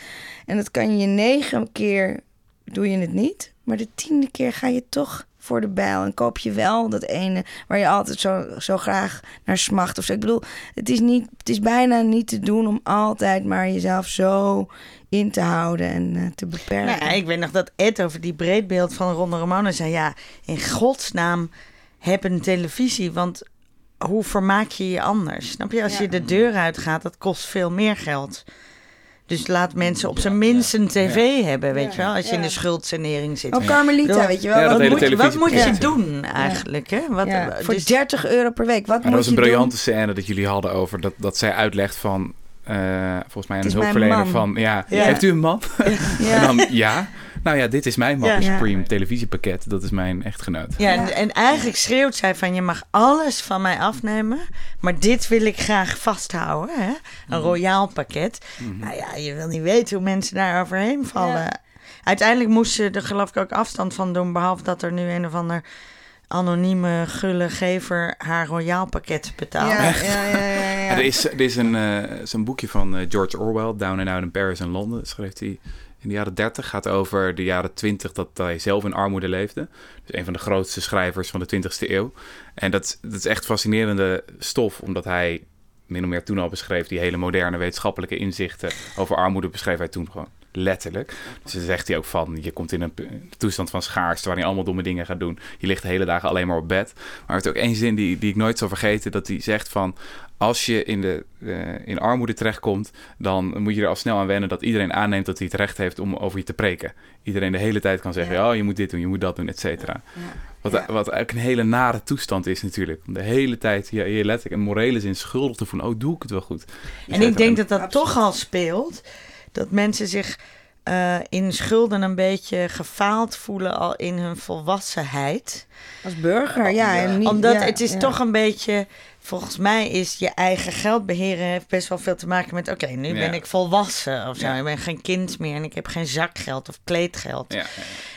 en dat kan je negen keer, doe je het niet. Maar de tiende keer ga je toch voor de bijl. En koop je wel dat ene waar je altijd zo, zo graag naar smacht. Of zo. Ik bedoel, het is, niet, het is bijna niet te doen om altijd maar jezelf zo in te houden en eh, te beperken. Nou, ik weet nog dat Ed over die breedbeeld van Ronde Romano zei... ja, in godsnaam heb een televisie, want hoe vermaak je je anders? Snap je? Als Ja. je de deur uitgaat, dat kost veel meer geld. Dus laat mensen op zijn minst een tv hebben, weet Ja. je wel? Als je in de schuldsanering zit. Oh, Carmelita, weet je wel. Wat moet, je- wat moet je doen eigenlijk, hè? Wat, Ja, eh, voor dus- 30 euro per week. Wat Maar dat moet was een briljante scène dat jullie hadden over dat, dat zij uitlegt van, eh, volgens mij aan Het een hulpverlener van, ja, Ja. heeft u een man? doen? Ja. <laughs> En dan, ja. Nou ja, dit is mijn Mappy Ja. Supreme televisiepakket. Dat is mijn echtgenoot. Ja, Ja. En, en eigenlijk schreeuwt zij van je mag alles van mij afnemen, maar dit wil ik graag vasthouden. Hè? Een royaal pakket. Nou ja, je wil niet weten hoe mensen daar overheen vallen. Ja. Uiteindelijk moest ze er geloof ik ook afstand van doen, behalve dat er nu een of ander anonieme gulle gever haar royaal pakket betaalt. Ja, ja, ja, ja, ja. <laughs> Ja, er is, er is een, eh, zo'n boekje van eh, George Orwell, Down and Out in Paris en Londen. Dat schreef hij in de jaren 30. Gaat over de jaren 20 dat hij zelf in armoede leefde. Dus een van de grootste schrijvers van de 20ste eeuw. En dat, dat is echt fascinerende stof, omdat hij min of meer toen al beschreef die hele moderne wetenschappelijke inzichten over armoede beschreef hij toen gewoon letterlijk. Dus dan zegt hij ook van, je komt in een toestand van schaarste waarin je allemaal domme dingen gaat doen. Je ligt de hele dagen alleen maar op bed. Maar hij heeft ook één zin die, die ik nooit zal vergeten, dat hij zegt van, als je in, de, eh, in armoede terechtkomt, dan moet je er al snel aan wennen dat iedereen aanneemt dat hij het recht heeft om over je te preken. Iedereen de hele tijd kan zeggen, Ja. oh, je moet dit doen, je moet dat doen, et cetera. Ja. Wat, Ja. wat eigenlijk een hele nare toestand is natuurlijk. Om de hele tijd je, je letterlijk in morele zin schuldig te voelen. Oh, doe ik het wel goed? En ik denk dat dat Absoluut. toch al speelt. Dat mensen zich eh, in schulden een beetje gefaald voelen al in hun volwassenheid. Als burger, ja. En niet, Omdat ja, het is ja. toch een beetje... Volgens mij is je eigen geld beheren heeft best wel veel te maken met... Oké, nu Ja. ben ik volwassen of zo. Ja. Ik ben geen kind meer en ik heb geen zakgeld of kleedgeld.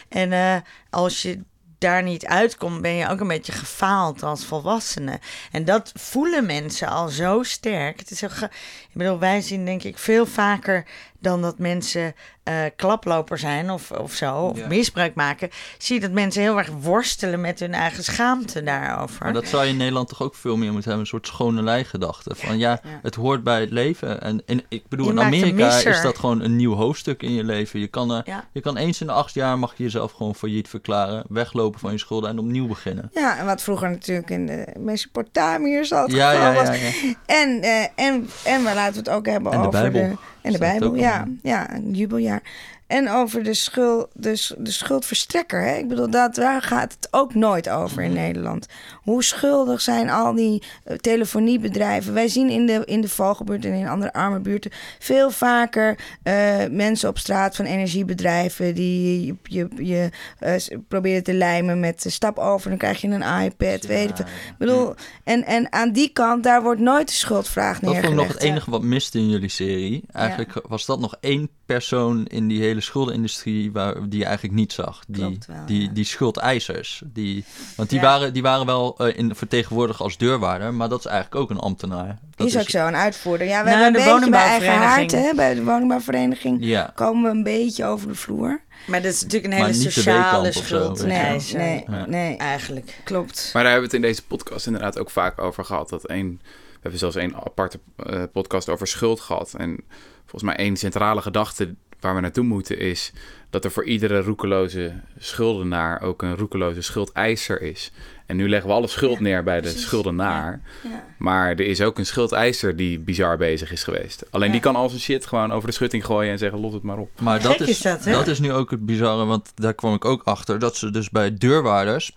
En eh, als je daar niet uitkomt, ben je ook een beetje gefaald als volwassene. En dat voelen mensen al zo sterk. Het is ge- ik bedoel, wij zien denk ik veel vaker dan dat mensen eh, klaploper zijn of, of zo, of Ja. misbruik maken. Zie je dat mensen heel erg worstelen met hun eigen schaamte daarover. Maar dat zou je in Nederland toch ook veel meer moeten hebben. Een soort schone lei-gedachte. Van ja, Ja. het hoort bij het leven. En, en ik bedoel, Je in Amerika is dat gewoon een nieuw hoofdstuk in je leven. Je kan, eh, Ja. je kan eens in de acht jaar mag je jezelf gewoon failliet verklaren. Weglopen van je schulden en opnieuw beginnen. Ja, en wat vroeger natuurlijk in de Mesopotamiërs al het Ja, geval ja, ja. En, eh, en, en we laten we het ook hebben En de over Bijbel. de... En de Bijbel, ja. Ja, een jubeljaar. En over de, schuld, de, de schuldverstrekker. Hè? Ik bedoel, dat, daar gaat het ook nooit over in Nederland. Hoe schuldig zijn al die eh, telefoniebedrijven? Wij zien in de, in de Vogelbuurt en in andere arme buurten veel vaker eh, mensen op straat van energiebedrijven die je, je, je eh, proberen te lijmen met stap over. Dan krijg je een iPad, weet ik bedoel, en, en aan die kant, daar wordt nooit de schuldvraag Dat vond ik neergelegd. nog het enige wat miste in jullie serie. Eigenlijk was dat nog één persoon in die hele schuldenindustrie waar, die je eigenlijk niet zag. Die, Klopt wel, die, ja. die schuldeisers. Die, want die, Ja. waren, die waren wel eh, in, vertegenwoordigd als deurwaarder, maar dat is eigenlijk ook een ambtenaar. Dat is ook zo, een uitvoerder. Ja, we Nou, hebben de een beetje bij eigen haard, hè, bij de woningbouwvereniging, Ja, komen we een beetje over de vloer. Maar dat is natuurlijk een hele sociale zo, schuld. Nee, Nee, nee, Ja. nee, eigenlijk. klopt. Maar daar hebben we het in deze podcast inderdaad ook vaak over gehad. Dat een, we hebben zelfs een aparte eh, podcast over schuld gehad. En volgens mij één centrale gedachte waar we naartoe moeten is dat er voor iedere roekeloze schuldenaar ook een roekeloze schuldeiser is. En nu leggen we alle schuld neer bij de schuldenaar. Ja. Maar er is ook een schuldeiser die bizar bezig is geweest. Alleen die kan al zijn shit gewoon over de schutting gooien en zeggen: los het maar op. Maar dat is, is dat, hè? dat is nu ook het bizarre, want daar kwam ik ook achter. Dat ze dus bij deurwaarders.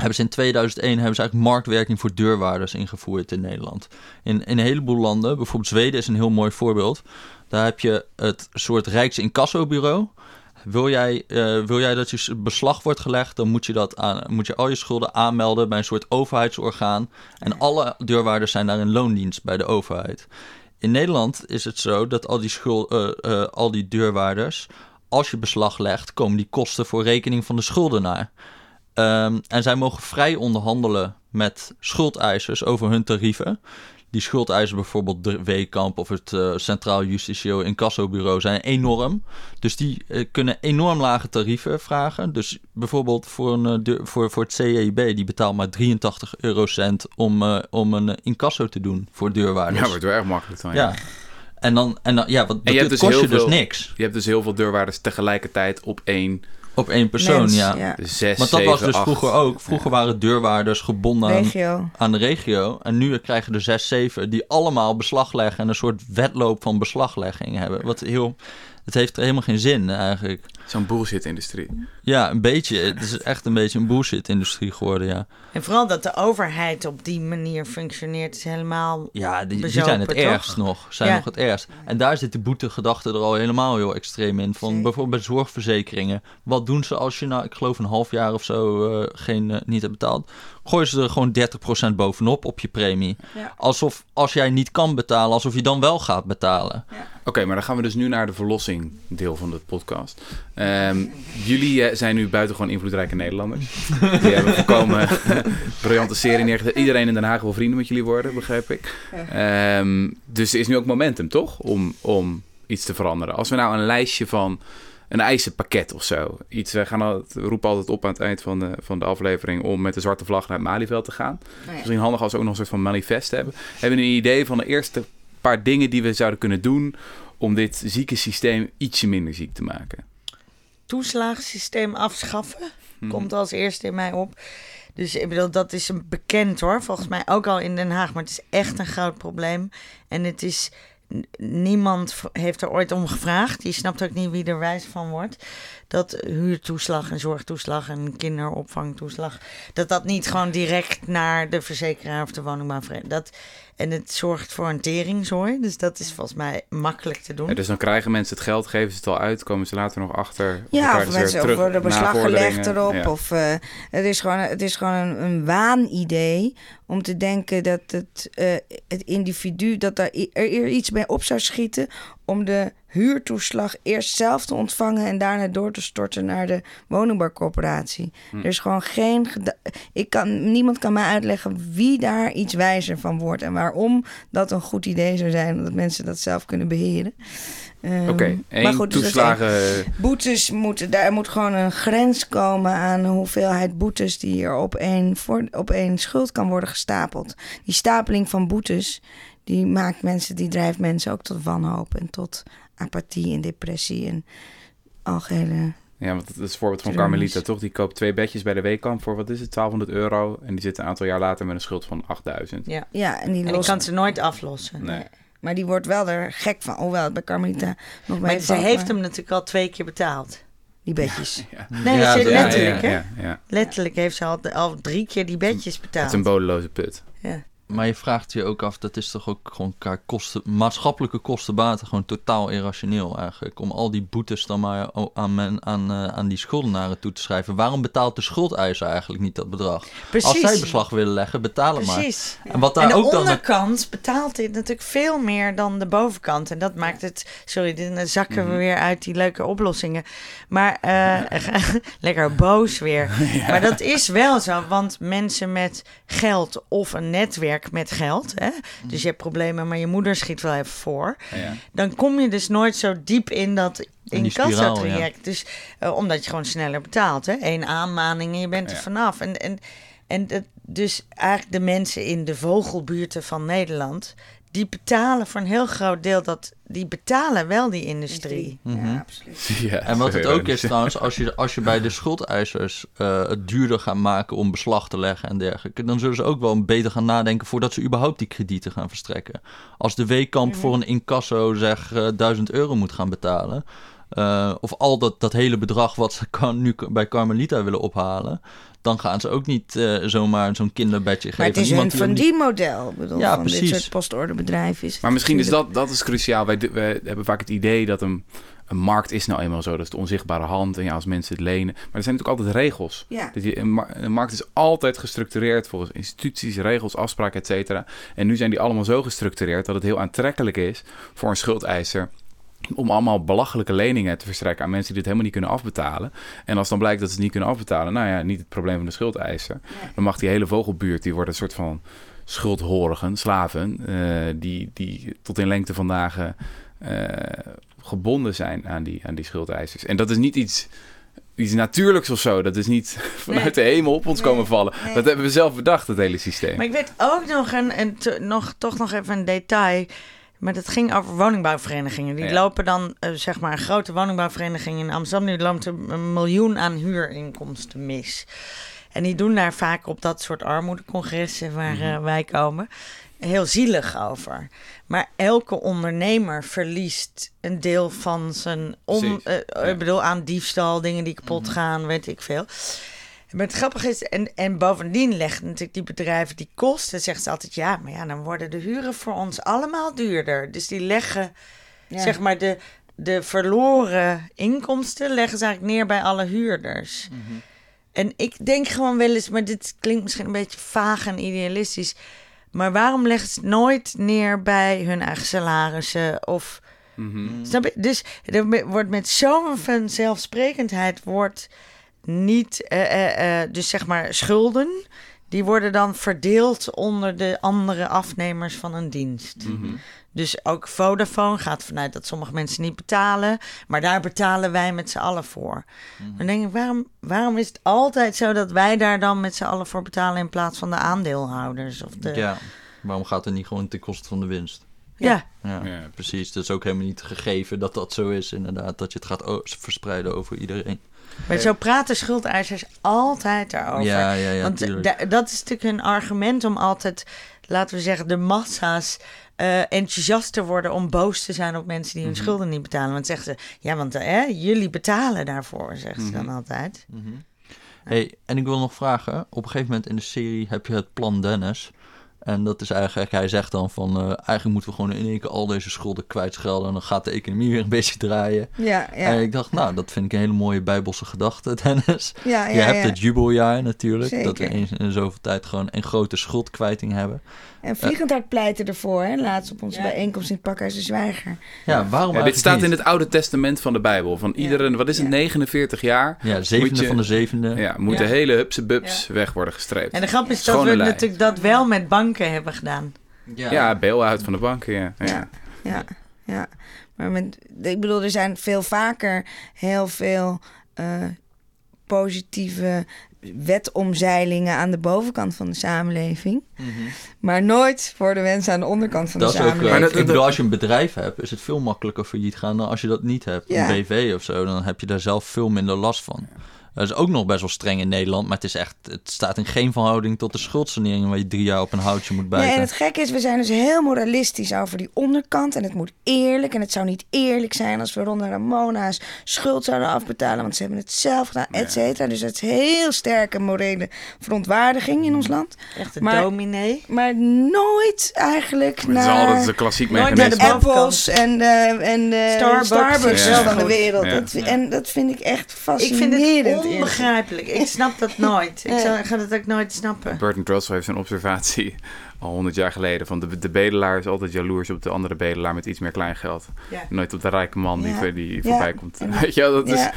Hebben ze in 2001 hebben ze eigenlijk marktwerking voor deurwaarders ingevoerd in Nederland. In, in een heleboel landen, bijvoorbeeld Zweden is een heel mooi voorbeeld. Daar heb je het soort Rijksincassobureau. Wil jij, eh, wil jij dat je beslag wordt gelegd, dan moet je, dat aan, moet je al je schulden aanmelden bij een soort overheidsorgaan. En alle deurwaarders zijn daar in loondienst bij de overheid. In Nederland is het zo dat al die, schul, eh, eh, al die deurwaarders, als je beslag legt, komen die kosten voor rekening van de schuldenaar. Ehm, en zij mogen vrij onderhandelen met schuldeisers over hun tarieven. Die schuldeisers, bijvoorbeeld de Weekamp of het eh, Centraal Justitieel Incassobureau, zijn enorm. Dus die eh, kunnen enorm lage tarieven vragen. Dus bijvoorbeeld voor, een, eh, de- voor, voor het CEIB, die betaalt maar 83 eurocent om, om een incasso te doen voor deurwaarders. Ja, wordt wel erg makkelijk dan. Ja. En dan, en dan ja, je dat hebt dus kost heel je dus veel- niks Je hebt dus heel veel deurwaarders tegelijkertijd op één, op één persoon, Mens, ja. ja. zes, Want dat zeven, was dus acht. vroeger ook. Vroeger waren deurwaarders gebonden aan de regio. En nu krijgen er zes, zeven die allemaal beslag leggen en een soort wedloop van beslaglegging hebben. Wat heel, het heeft helemaal geen zin eigenlijk. Zo'n bullshit-industrie. Ja, een beetje. Het is echt een beetje een bullshit-industrie geworden, ja. En vooral dat de overheid op die manier functioneert is helemaal... Ja, die, zijn het toch? ergst nog. Zijn Ja. nog het ergst. En daar zit de boetegedachte er al helemaal heel extreem in. Van bijvoorbeeld bij zorgverzekeringen. Wat doen ze als je nou, ik geloof een half jaar of zo, eh, geen, eh, niet hebt betaald? Gooien ze er gewoon 30% bovenop op je premie. Ja. Alsof als jij niet kan betalen, alsof je dan wel gaat betalen. Oké, maar dan gaan we dus nu naar de verlossing deel van de podcast. Ehm, jullie eh, zijn nu buitengewoon invloedrijke Nederlanders. Die hebben voorkomen <laughs> briljante serie neergezet. Iedereen in Den Haag wil vrienden met jullie worden, begrijp ik. Ehm, dus er is nu ook momentum, toch? Om, om iets te veranderen. Als we nou een lijstje van een eisenpakket of zo. Iets, we gaan altijd, we roepen altijd op aan het eind van de, van de aflevering om met de zwarte vlag naar het Malieveld te gaan. ja. Misschien handig als we ook nog een soort van manifest hebben. Hebben we een idee van de eerste paar dingen die we zouden kunnen doen om dit zieke systeem ietsje minder ziek te maken? Toeslagensysteem afschaffen. Mhm. Komt als eerste in mij op. Dus ik bedoel, dat is een bekend hoor. Volgens mij ook al in Den Haag. Maar het is echt een groot probleem. En het is. Niemand heeft er ooit om gevraagd. Je snapt ook niet wie er wijs van wordt. Dat huurtoeslag en zorgtoeslag en kinderopvangtoeslag. Dat dat niet gewoon direct naar de verzekeraar of de woningbouwvereniging. Dat, en het zorgt voor een teringzooi. Dus dat is volgens mij makkelijk te doen. Ja, dus dan krijgen mensen het geld, geven ze het al uit, komen ze later nog achter. Ja, of mensen terug worden beslag gelegd erop. Ja. Of, eh, het is gewoon, het is gewoon een, een waanidee om te denken dat het, eh, het individu, dat daar er iets mee op zou schieten om de huurtoeslag eerst zelf te ontvangen en daarna door te storten naar de woningbouwcorporatie. Hm. Er is gewoon geen. Ik kan, niemand kan mij uitleggen wie daar iets wijzer van wordt en waarom dat een goed idee zou zijn, omdat mensen dat zelf kunnen beheren. Ehm, Oké, maar goed, dus toeslagen. Boetes moeten, daar moet gewoon een grens komen aan de hoeveelheid boetes die er op één, voor, op één schuld kan worden gestapeld. Die stapeling van boetes, die maakt mensen, die drijft mensen ook tot wanhoop en tot apathie en depressie en algehele. Ja, want dat is het voorbeeld van. Carmelita, toch? Die koopt twee bedjes bij de weekamp voor, wat is het, 1200 euro. En die zit een aantal jaar later met een schuld van 8000. Ja. Ja, en die En kan ze nooit aflossen. Nee. Maar die wordt wel er gek van. Hoewel het bij Carmelita nog Maar ze heeft hem natuurlijk al twee keer betaald. Die bedjes. Ja. Nee, Ja, letterlijk, ja, hè? ja, ja. Letterlijk heeft ze al, al drie keer die bedjes Het betaald. is een bodeloze put. Ja. Maar je vraagt je ook af, dat is toch ook gewoon qua kosten, maatschappelijke kostenbaten gewoon totaal irrationeel eigenlijk. Om al die boetes dan maar aan, men, aan, eh, aan die schuldenaren toe te schrijven. Waarom betaalt de schuldeiser eigenlijk niet dat bedrag? Precies. Als zij beslag willen leggen, betalen maar. Precies. En wat daar En de ook dan... onderkant betaalt dit natuurlijk veel meer dan de bovenkant. En dat maakt het... Sorry, dan zakken Mhm. we weer uit die leuke oplossingen. Maar eh, <laughs> lekker boos weer. <laughs> Maar dat is wel zo, want mensen met geld of een netwerk met geld... Hè, dus je hebt problemen, maar je moeder schiet wel even voor... Ja. dan kom je dus nooit zo diep in dat incassotraject. Dus eh, omdat je gewoon sneller betaalt. Hè? Eén aanmaning en je bent er vanaf. En, en, en dat, dus eigenlijk de mensen in de vogelbuurten van Nederland... die betalen voor een heel groot deel dat die betalen wel die industrie. Mhm. Ja, absoluut. <laughs> Ja, En wat het ook is trouwens, als je, als je bij de schuldeisers eh, het duurder gaat maken om beslag te leggen en dergelijke, dan zullen ze ook wel beter gaan nadenken voordat ze überhaupt die kredieten gaan verstrekken. Als de Weekamp voor een incasso zeg eh 1000 euro moet gaan betalen, eh, of al dat, dat hele bedrag wat ze kan, nu bij Carmelita willen ophalen, dan gaan ze ook niet eh, zomaar zo'n kinderbedje geven. Maar het is iemand een die van die model. Bedoel, Ja, van dit soort postorderbedrijven is Maar misschien is dat, dat is cruciaal. Wij, wij hebben vaak het idee dat een, een markt is nou eenmaal zo. Dat is de onzichtbare hand. En ja, als mensen het lenen. Maar er zijn natuurlijk altijd regels. Ja. Dat je, een markt is altijd gestructureerd volgens instituties, regels, afspraken, et cetera. En nu zijn die allemaal zo gestructureerd dat het heel aantrekkelijk is voor een schuldeiser om allemaal belachelijke leningen te verstrekken aan mensen die dit helemaal niet kunnen afbetalen. En als dan blijkt dat ze het niet kunnen afbetalen, nou ja, niet het probleem van de schuldeiser. Dan mag die hele vogelbuurt, die wordt een soort van schuldhorigen, slaven, eh, die, die tot in lengte van dagen eh, gebonden zijn aan die, aan die schuldeisers. En dat is niet iets, iets natuurlijks of zo. Dat is niet <laughs> vanuit de hemel op ons Nee. komen vallen. Nee. Dat hebben we zelf bedacht, het hele systeem. Maar ik weet ook nog een, en nog, toch nog even een detail. Maar dat ging over woningbouwverenigingen. Die Ja. lopen dan, eh, zeg maar, een grote woningbouwvereniging in Amsterdam. Nu loopt er een miljoen aan huurinkomsten mis. En die doen daar vaak op dat soort armoedecongressen waar eh, wij komen. Heel zielig over. Maar elke ondernemer verliest een deel van zijn. Precies, eh, ja. Ik bedoel, aan diefstal, dingen die kapot gaan, weet ik veel. Maar het grappige is, en, en bovendien leggen natuurlijk die bedrijven die kosten, zeggen ze altijd, ja, maar ja, dan worden de huren voor ons allemaal duurder. Dus die leggen, Ja. zeg maar, de, de verloren inkomsten leggen ze eigenlijk neer bij alle huurders. En ik denk gewoon wel eens, maar dit klinkt misschien een beetje vaag en idealistisch, maar waarom leggen ze het nooit neer bij hun eigen salarissen of... Mhm. Snap je? Dus er wordt met zo'n vanzelfsprekendheid wordt niet, eh, eh, eh, dus zeg maar schulden, die worden dan verdeeld onder de andere afnemers van een dienst. Mhm. Dus ook Vodafone gaat vanuit dat sommige mensen niet betalen, maar daar betalen wij met z'n allen voor. Dan denk ik, waarom, waarom is het altijd zo dat wij daar dan met z'n allen voor betalen in plaats van de aandeelhouders? Of de, Ja, waarom gaat het niet gewoon ten koste van de winst? ja. Ja, Ja. precies. Het is ook helemaal niet gegeven dat dat zo is, inderdaad. Dat je het gaat verspreiden over iedereen. Maar zo praten schuldeisers altijd daarover. Ja, ja, ja, Want dat is natuurlijk een argument om altijd, laten we zeggen, de massa's eh, enthousiast te worden om boos te zijn op mensen die hun Mhm. schulden niet betalen. Want zeggen ze, ja, want eh, jullie betalen daarvoor, zeggen ze dan Mhm. altijd. Mhm. Hey, en ik wil nog vragen. Op een gegeven moment in de serie heb je het plan Dennis. En dat is eigenlijk, hij zegt dan van... eh, eigenlijk moeten we gewoon in één keer al deze schulden kwijtschelden... en dan gaat de economie <laughs> weer een beetje draaien. Ja, ja. En ik dacht, nou, dat vind ik een hele mooie bijbelse gedachte, <laughs> Dennis. ja, ja, je hebt ja. het jubeljaar natuurlijk. Dat we eens in zoveel tijd gewoon een grote schuldkwijting hebben. En Vliegend Hart pleitte ervoor, hè, laatst op onze Ja. bijeenkomst in het Pakhuis de Zwijger. Ja, waarom Ja, dit staat in het Oude Testament van de Bijbel. Van iedere, wat is het, Ja. 49 jaar? Ja, zevende je- van de zevende. Ja, moet Ja. de hele hupse bubs weg worden gestreept. En de grap is dat we natuurlijk dat wel met banken hebben gedaan. Ja, bail-out van de banken, ja. ja. Ja. Ja, ja. Maar met, ik bedoel, er zijn veel vaker heel veel eh, positieve wetomzeilingen aan de bovenkant van de samenleving. Mhm. Maar nooit voor de mensen aan de onderkant van Dat de is ook, eh, samenleving. Maar dat- ik bedoel, als je een bedrijf hebt, is het veel makkelijker failliet gaan dan als je dat niet hebt. Ja. Een BV of zo, dan heb je daar zelf veel minder last van. Dat is ook nog best wel streng in Nederland, maar het, is echt, het staat in geen verhouding tot de schuldsanering waar je drie jaar op een houtje moet Ja, bijten. en het gekke is, we zijn dus heel moralistisch over die onderkant. En het moet eerlijk. En het zou niet eerlijk zijn als we Ronda Ramona's schuld zouden afbetalen. Want ze hebben het zelf gedaan, et cetera. Dus het is heel sterke morele verontwaardiging in ons land. Echt een Maar- dominee. Maar nooit eigenlijk Maar Het is naar... altijd een klassiek Nooit naar de mechanisme. bovenkant. Apples en de, en de Starbucks. Starbucks, Ja. van de wereld. Ja. Dat, en dat vind ik echt Ik fascinerend. vind het onbegrijpelijk. Ik snap dat nooit. Ik <laughs> ik ga dat ook nooit snappen. Bertrand Russell heeft een observatie al honderd jaar geleden van de, de bedelaar is altijd jaloers op de andere bedelaar met iets meer kleingeld. Ja. Nooit op de rijke man die, Ja. voor- die Ja. voorbij komt. Ja. <laughs> Weet je dat is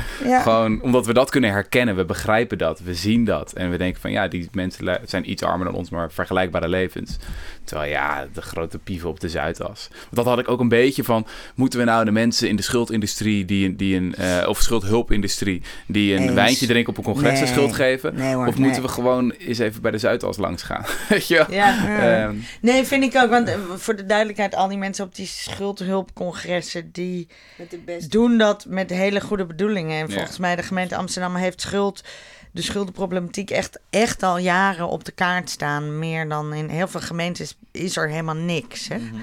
gewoon omdat we dat kunnen herkennen. We begrijpen dat, we zien dat. En we denken van ja, die mensen zijn iets armer dan ons, maar vergelijkbare levens. Terwijl ja, de grote pieven op de Zuidas. Want dat had ik ook een beetje van, moeten we nou de mensen in de schuldindustrie, die, een- die een, eh, of schuldhulpindustrie, die een Eens. wijntje drinken op een congres een schuld geven? Nee hoor, of moeten nee. we gewoon eens even bij de Zuidas langs gaan? <laughs> Weet je wel? Ja. Ja. Ehm, Nee, vind ik ook. Want eh, voor de duidelijkheid, al die mensen op die schuldhulpcongressen, die Met de beste. doen dat met hele goede bedoelingen. En Ja. volgens mij de gemeente Amsterdam heeft schuld, de schuldenproblematiek echt, echt al jaren op de kaart staan. Meer dan in heel veel gemeentes is er helemaal niks. Hè? Mhm.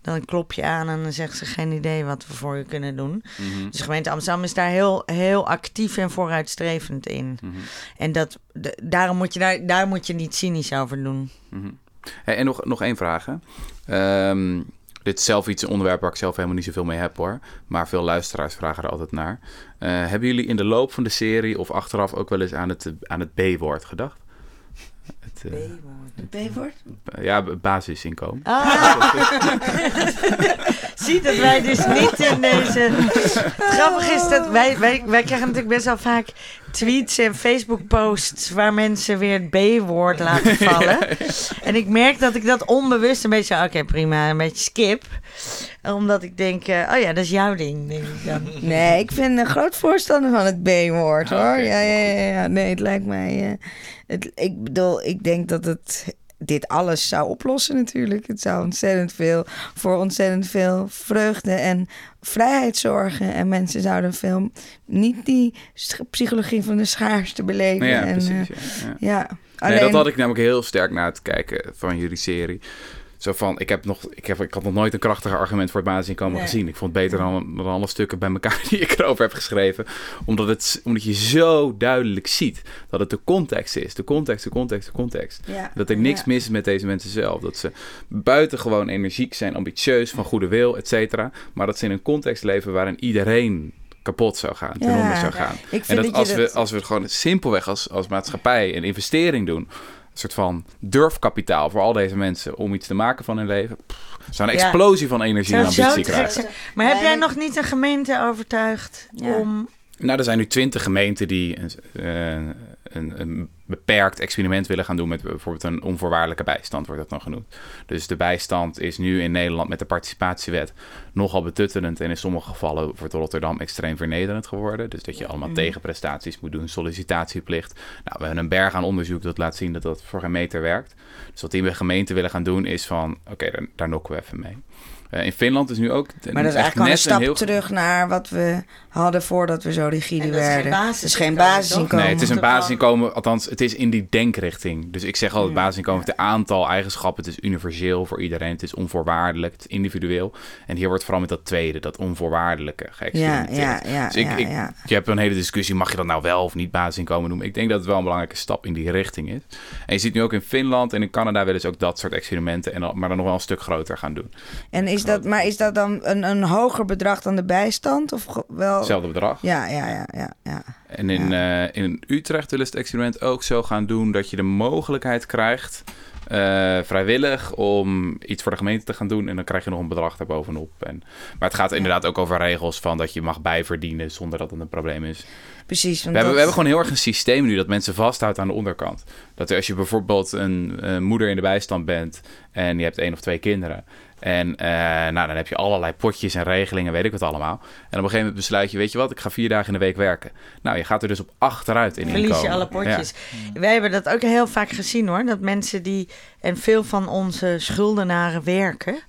Dan klop je aan en dan zeggen ze geen idee wat we voor je kunnen doen. mhm, Dus de gemeente Amsterdam is daar heel, heel actief en vooruitstrevend in. mhm, En dat, daarom moet je daar, daar moet je niet cynisch over doen. Hey, en nog, nog één vraag. Hè. Ehm, dit is zelf iets, een onderwerp waar ik zelf helemaal niet zoveel mee heb hoor. Maar veel luisteraars vragen er altijd naar. Eh, hebben jullie in de loop van de serie of achteraf ook wel eens aan het, aan het B-woord gedacht? Het, eh, Het B-woord? ja, basisinkomen. Ah. <laughs> Zie dat wij dus niet in deze. Het grappige is dat wij, wij, wij krijgen natuurlijk best wel vaak tweets en Facebook-posts waar mensen weer het B-woord laten <laughs> vallen. En ik merk dat ik dat onbewust een beetje, oké, prima, een beetje skip. Omdat ik denk, eh, oh ja, dat is jouw ding, denk ik dan. Nee, ik ben een groot voorstander van het B-woord hoor. Oké. Ja, ja, ja, ja. Nee, het lijkt mij. eh, het, ik bedoel, ik denk dat het dit alles zou oplossen natuurlijk. Het zou ontzettend veel voor ontzettend veel vreugde en vrijheid zorgen. En mensen zouden veel niet die psychologie van de schaarste beleven. ja, en, precies. eh, ja, ja. ja, Nee, dat had ik namelijk heel sterk na het kijken van jullie serie. Zo van, ik, heb nog, ik, heb, ik had nog nooit een krachtiger argument voor het basisinkomen Nee. gezien. Ik vond het beter dan, dan alle stukken bij elkaar <laughs> die ik erover heb geschreven. Omdat, het, omdat je zo duidelijk ziet dat het de context is. De context, de context, de context. Ja. Dat er niks Ja. mis is met deze mensen zelf. Dat ze buitengewoon energiek zijn, ambitieus, van goede wil, et cetera. Maar dat ze in een context leven waarin iedereen kapot zou gaan, ten Ja. onder zou gaan. En dat dat als, we, dat- als we gewoon simpelweg als, als maatschappij een investering doen, soort van durfkapitaal voor al deze mensen om iets te maken van hun leven, zou een Ja. explosie van energie en ambitie krijgen. Maar heb jij nog niet een gemeente overtuigd Ja. om... Nou, er zijn nu twintig gemeenten die een, eh, een, een beperkt experiment willen gaan doen met bijvoorbeeld een onvoorwaardelijke bijstand, wordt dat dan genoemd. Dus de bijstand is nu in Nederland met de participatiewet nogal betuttelend en in sommige gevallen wordt Rotterdam extreem vernederend geworden. Dus dat je allemaal tegenprestaties moet doen, sollicitatieplicht. Nou, we hebben een berg aan onderzoek dat laat zien dat dat voor geen meter werkt. Dus wat die gemeenten willen gaan doen is van, oké, daar, daar nokken we even mee. Eh, in Finland is nu ook... Maar dat is echt eigenlijk gewoon een stap heel- terug naar wat we hadden voordat we zo rigide werden. Het is geen basisinkomen. Nee, het is een wel- basisinkomen, althans, het is in die denkrichting. Dus ik zeg altijd, Ja. basisinkomen een aantal eigenschappen. Het is universeel voor iedereen, het is onvoorwaardelijk, het is individueel. En hier wordt vooral met dat tweede, dat onvoorwaardelijke, geëxperimenteerd. ja, ja, Dus ik, ja, ik, ja. je hebt een hele discussie, mag je dat nou wel of niet basisinkomen noemen? Ik denk dat het wel een belangrijke stap in die richting is. En je ziet nu ook in Finland en in Canada willen ze ook dat soort experimenten, en dan, maar dan nog wel een stuk groter gaan doen. En is dat, maar is dat dan een, een hoger bedrag dan de bijstand? Of wel? Hetzelfde bedrag. Ja, ja, ja, ja, ja. En in, eh, in Utrecht willen ze het experiment ook zo gaan doen dat je de mogelijkheid krijgt, eh, vrijwillig, om iets voor de gemeente te gaan doen. En dan krijg je nog een bedrag daarbovenop. En, maar het gaat inderdaad ook over regels van dat je mag bijverdienen zonder dat het een probleem is. Precies. want We hebben, we hebben gewoon heel erg een systeem nu dat mensen vasthoudt aan de onderkant. Dat als je bijvoorbeeld een, eh, moeder in de bijstand bent en je hebt één of twee kinderen. En eh, nou, dan heb je allerlei potjes en regelingen, weet ik wat allemaal. En op een gegeven moment besluit je, weet je wat, ik ga vier dagen in de week werken. Nou, je gaat er dus op achteruit in Verlies je alle potjes. Wij hebben dat ook heel vaak gezien hoor. Dat mensen die, en veel van onze schuldenaren werken.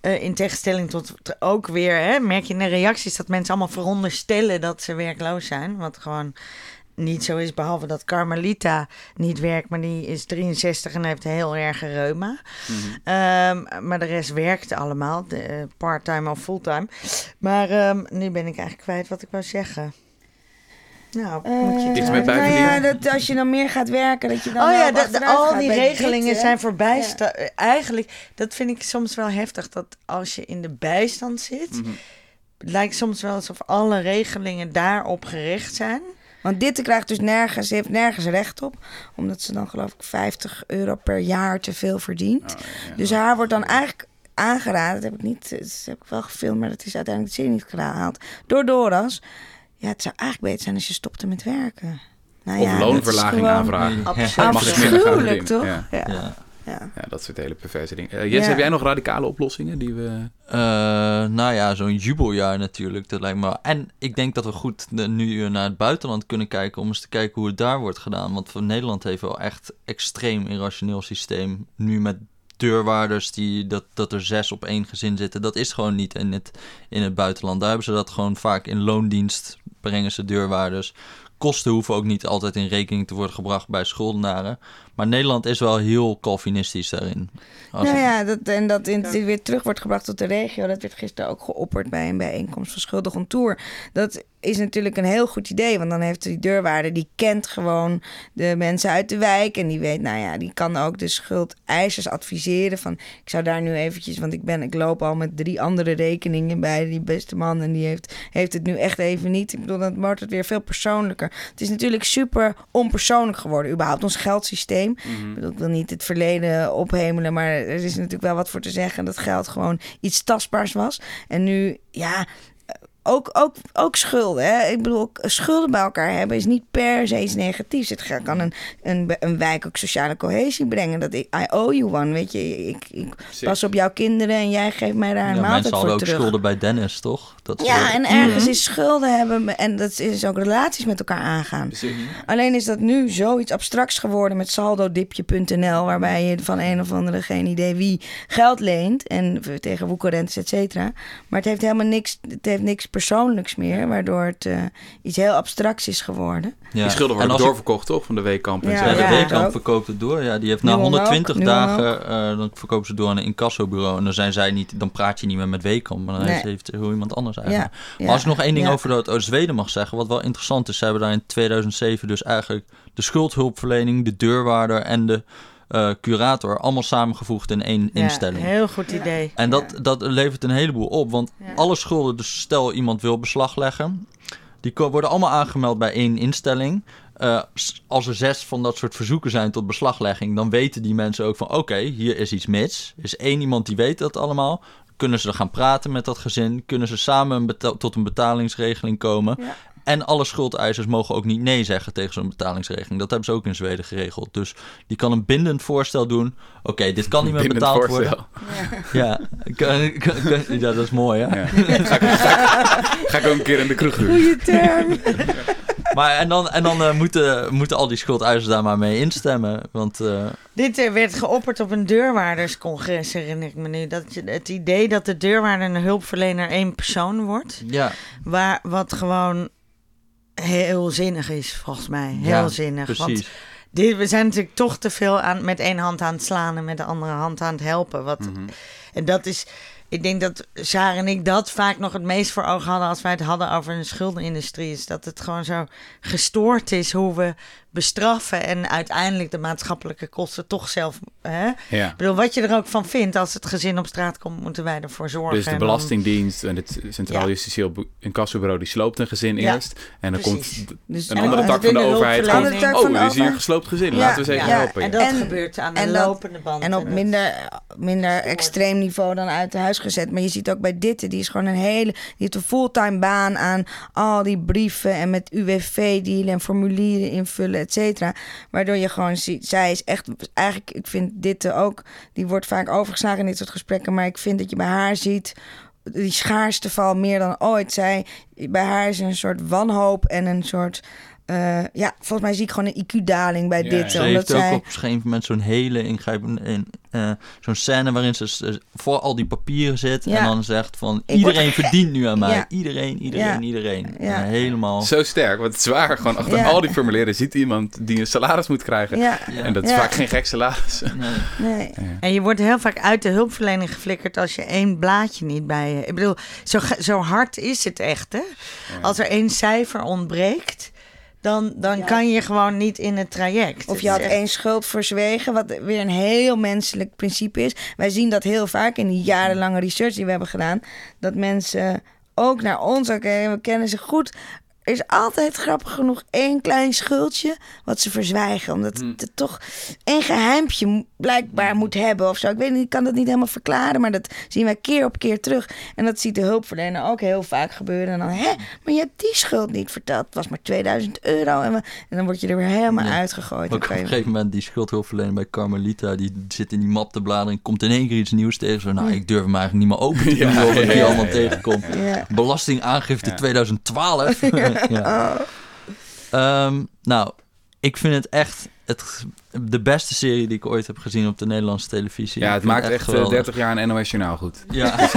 eh, in tegenstelling tot ook weer, hè, merk je in de reacties dat mensen allemaal veronderstellen dat ze werkloos zijn. Wat gewoon niet zo is, behalve dat Carmelita niet werkt, maar die is 63 en heeft heel erg reuma. Mhm. Ehm, maar de rest werkt allemaal, de, eh, part-time of fulltime. Maar ehm, nu ben ik eigenlijk kwijt wat ik wou zeggen. Nou, moet je Eh, Iets terug- met nou bijverdienen? ja, dat als je dan meer gaat werken, dat je dan Oh ja, dat, al die regelingen dit, zijn voorbij. sta- Eigenlijk, dat vind ik soms wel heftig. Dat als je in de bijstand zit, Mhm. het lijkt soms wel alsof alle regelingen daarop gericht zijn. Want dit krijgt dus nergens, ze heeft nergens recht op. Omdat ze dan geloof ik 50 euro per jaar te veel verdient. Oh, ja. Dus haar wordt dan eigenlijk aangeraden, dat heb ik niet, dat heb ik wel gefilmd, maar dat is uiteindelijk de serie niet gehaald. Door Doras. Ja, het zou eigenlijk beter zijn als je stopte met werken. Nou Of ja, loonverlaging aanvragen. Absoluut. Mag ik minder gaan Afschuwelijk, toch? Ja. Ja. Ja. dat soort hele perverse dingen. Eh, Jess, Ja. heb jij nog radicale oplossingen die we... Eh, nou ja, zo'n jubeljaar natuurlijk. Dat lijkt me. En ik denk dat we goed nu naar het buitenland kunnen kijken om eens te kijken hoe het daar wordt gedaan. Want voor Nederland heeft wel echt extreem irrationeel systeem. Nu met deurwaarders die dat, dat er zes op één gezin zitten. Dat is gewoon niet in het, in het buitenland. Daar hebben ze dat gewoon vaak in loondienst brengen ze deurwaarders. Kosten hoeven ook niet altijd in rekening te worden gebracht bij schuldenaren. Maar Nederland is wel heel Calvinistisch daarin. Als Nou ja, dat, en dat in, dit weer terug wordt gebracht tot de regio. Dat werd gisteren ook geopperd bij een bijeenkomst van Schuldig Tour. Dat is natuurlijk een heel goed idee. Want dan heeft die deurwaarder, die kent gewoon de mensen uit de wijk. En die weet, nou ja, die kan ook de schuldeisers adviseren. Van, ik zou daar nu eventjes, want ik, ben, ik loop al met drie andere rekeningen bij die beste man. En die heeft, heeft het nu echt even niet. Ik bedoel, dan wordt het weer veel persoonlijker. Het is natuurlijk super onpersoonlijk geworden. Überhaupt ons geldsysteem. Ik, bedoel, ik wil niet het verleden ophemelen, maar er is natuurlijk wel wat voor te zeggen dat geld gewoon iets tastbaars was. En nu, ja, ook, ook, ook schulden. Hè? Ik bedoel, schulden bij elkaar hebben is niet per se iets negatiefs. Het ga- kan een, een, een wijk ook sociale cohesie brengen. Dat ik, I owe you one, weet je. Ik, ik pas op jouw kinderen en jij geeft mij daar een ja, maaltijd mensen voor hadden ook terug. schulden bij Dennis, toch? Dat Ja, en ergens is schulden hebben en dat is ook relaties met elkaar aangaan. Alleen is dat nu zoiets abstracts geworden met saldodipje.nl, waarbij je van een of andere geen idee wie geld leent en tegen woekerrentes, et cetera. Maar het heeft helemaal niks, het heeft niks persoonlijks meer, waardoor het eh, iets heel abstracts is geworden. Ja. Die schulden En worden als ik- doorverkocht, toch? Van de weekkamp en Ja, zo. De ja, Weekamp ook. verkoopt het door. Ja, die heeft na ook, 120 Nuon dagen, eh, dan verkopen ze door aan een incassobureau. En dan zijn zij niet, dan praat je niet meer met Weekamp, maar dan Nee. heeft heel iemand anders eigenlijk. Ja, Maar als ik nog één ding ja. over dat over Zweden mag zeggen, wat wel interessant is, ze hebben daar in 2007 dus eigenlijk de schuldhulpverlening, de deurwaarder en de eh, curator allemaal samengevoegd in één Ja, instelling. heel goed idee. En dat, dat levert een heleboel op. Want alle schulden, dus stel iemand wil beslag leggen, die worden allemaal aangemeld bij één instelling. Eh, als er zes van dat soort verzoeken zijn tot beslaglegging, dan weten die mensen ook van oké, hier is iets mis. Er is één iemand die weet dat allemaal. Kunnen ze gaan praten met dat gezin? Kunnen ze samen een tot een betalingsregeling komen? Ja. En alle schuldeisers mogen ook niet nee zeggen tegen zo'n betalingsregeling. Dat hebben ze ook in Zweden geregeld. Dus die kan een bindend voorstel doen. Oké, dit kan niet meer Bindend betaald voorstel. worden. Ja, kan- ja, dat is mooi, hè? Ja. Ga, ik, ga, ik, ga ik ook een keer in de kroeg doen. Goeie term. <laughs> Maar en dan, en dan eh, moeten, moeten al die schuldeisers daar maar mee instemmen. Want eh, Dit eh, werd geopperd op een deurwaarderscongres, herinner ik me nu. Dat het idee dat de deurwaarder en de hulpverlener één persoon wordt. ja, Waar, wat gewoon heel zinnig is, volgens mij. Heel Ja, zinnig. Want precies. dit, we zijn natuurlijk toch te veel aan, met één hand aan het slaan en met de andere hand aan het helpen. Wat, Mhm. En dat is, ik denk dat Sarah en ik dat vaak nog het meest voor ogen hadden als wij het hadden over een schuldenindustrie. Is dat het gewoon zo gestoord is hoe we bestraffen en uiteindelijk de maatschappelijke kosten toch zelf. Hè? Ja. Ik bedoel, wat je er ook van vindt, als het gezin op straat komt, moeten wij ervoor zorgen. Dus de En dan- Belastingdienst en het Centraal Ja. Justitieel Bu- Incassobureau... die sloopt een gezin Ja, eerst. En dan precies. komt Dus een en andere dan- tak van de overheid. Komt, oh, de er is hier een gesloopt gezin. Ja, Laten we eens even ja, helpen. En dat En- gebeurt aan de lopende band. En op minder, minder extreem niveau dan uit de huis gezet. Maar je ziet ook bij Ditte, die is gewoon een hele... Die heeft een fulltime baan aan al die brieven en met UWV dealen en formulieren invullen, et cetera. Waardoor je gewoon ziet, zij is echt... Eigenlijk, ik vind Ditte ook... Die wordt vaak overgeslagen in dit soort gesprekken. Maar ik vind dat je bij haar ziet... Die schaarste val meer dan ooit. Zij, bij haar is een soort wanhoop en een soort... eh, ja, volgens mij zie ik gewoon een IQ-daling bij Ja, Ditte. ze omdat heeft ook op een gegeven moment zo'n hele ingrijpende... in, eh, zo'n scène waarin ze s- voor al die papieren zit... Ja. en dan zegt van... Ik iedereen word verdient nu aan <laughs> mij. Ja. Iedereen, iedereen, Ja. iedereen. Ja. En helemaal... Zo sterk, want het is waar. Gewoon achter Ja. al die formulieren ziet iemand die een salaris moet krijgen. Ja, Ja. En dat is Ja. vaak geen gek salaris. Nee. <laughs> nee. En je wordt heel vaak uit de hulpverlening geflikkerd als je één blaadje niet bij je. Ik bedoel, zo, zo hard is het echt, hè? Als er één cijfer ontbreekt, dan, dan kan je gewoon niet in het traject. Of je had één schuld verzwegen, wat weer een heel menselijk principe is. Wij zien dat heel vaak in die jarenlange research die we hebben gedaan. Dat mensen ook naar ons, oké, we kennen ze goed. Er is altijd grappig genoeg één klein schuldje wat ze verzwijgen. Omdat het toch één geheimpje blijkbaar moet hebben of zo. Ik weet niet, ik kan dat niet helemaal verklaren. Maar dat zien wij keer op keer terug. En dat ziet de hulpverlener ook heel vaak gebeuren. En dan, hè, maar je hebt die schuld niet verteld. Het was maar 2000 euro. En, we- en dan word je er weer helemaal Ja. uitgegooid. Ook op een gegeven moment die schuldhulpverlener bij Carmelita, die zit in die map te bladeren, komt in één keer iets nieuws tegen. Zo, nou, ik durf hem eigenlijk niet meer open te <laughs> doen, Ja, wat ik ja, hier ja, allemaal ja. tegenkom. Ja. Belastingaangifte Ja. 2012. <laughs> ja. <laughs> Oh. Ehm, nou, ik vind het echt. Het de beste serie die ik ooit heb gezien op de Nederlandse televisie. Ja, het maakt echt eh, geweldig. 30 jaar een NOS Journaal goed. Ja. <laughs> <laughs>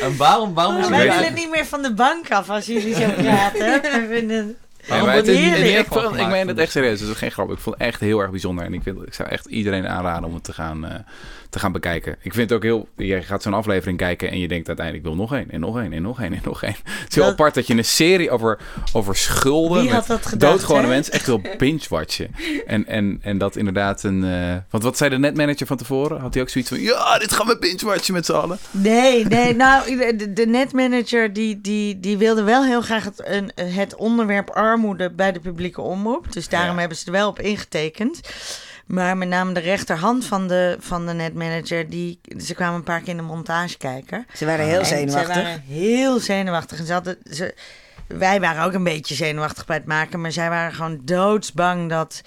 en waarom, waarom is Maar het wij willen niet meer van de bank af als jullie zo praten. We vinden... Ja, maar wordt het is- hier ik- vond- meen het echt serieus. Het is geen grap. Ik vond het echt heel erg bijzonder. En ik, vind, ik zou echt iedereen aanraden om het te gaan, eh, te gaan bekijken. Ik vind het ook heel... Je gaat zo'n aflevering kijken en je denkt uiteindelijk... ik wil nog één en nog één en nog één en nog één. Het is heel Dat- apart dat je een serie over, over schulden... Wie had dat gedacht, doodgewone mensen echt wil binge-watchen. En, en, en dat inderdaad een... eh, want wat zei de netmanager van tevoren? Had hij ook zoiets van... Ja, dit gaan we binge-watchen met z'n allen. Nee, nee, nou, de, de netmanager die, die, die wilde wel heel graag het, een, het onderwerp armoede bij de publieke omroep. Dus daarom Ja. hebben ze er wel op ingetekend. Maar met name de rechterhand van de, van de netmanager, die, ze kwamen een paar keer in de montage kijken. Ze waren heel En zenuwachtig. Ze waren heel zenuwachtig. En ze hadden, ze, wij waren ook een beetje zenuwachtig bij het maken, maar zij waren gewoon doodsbang dat,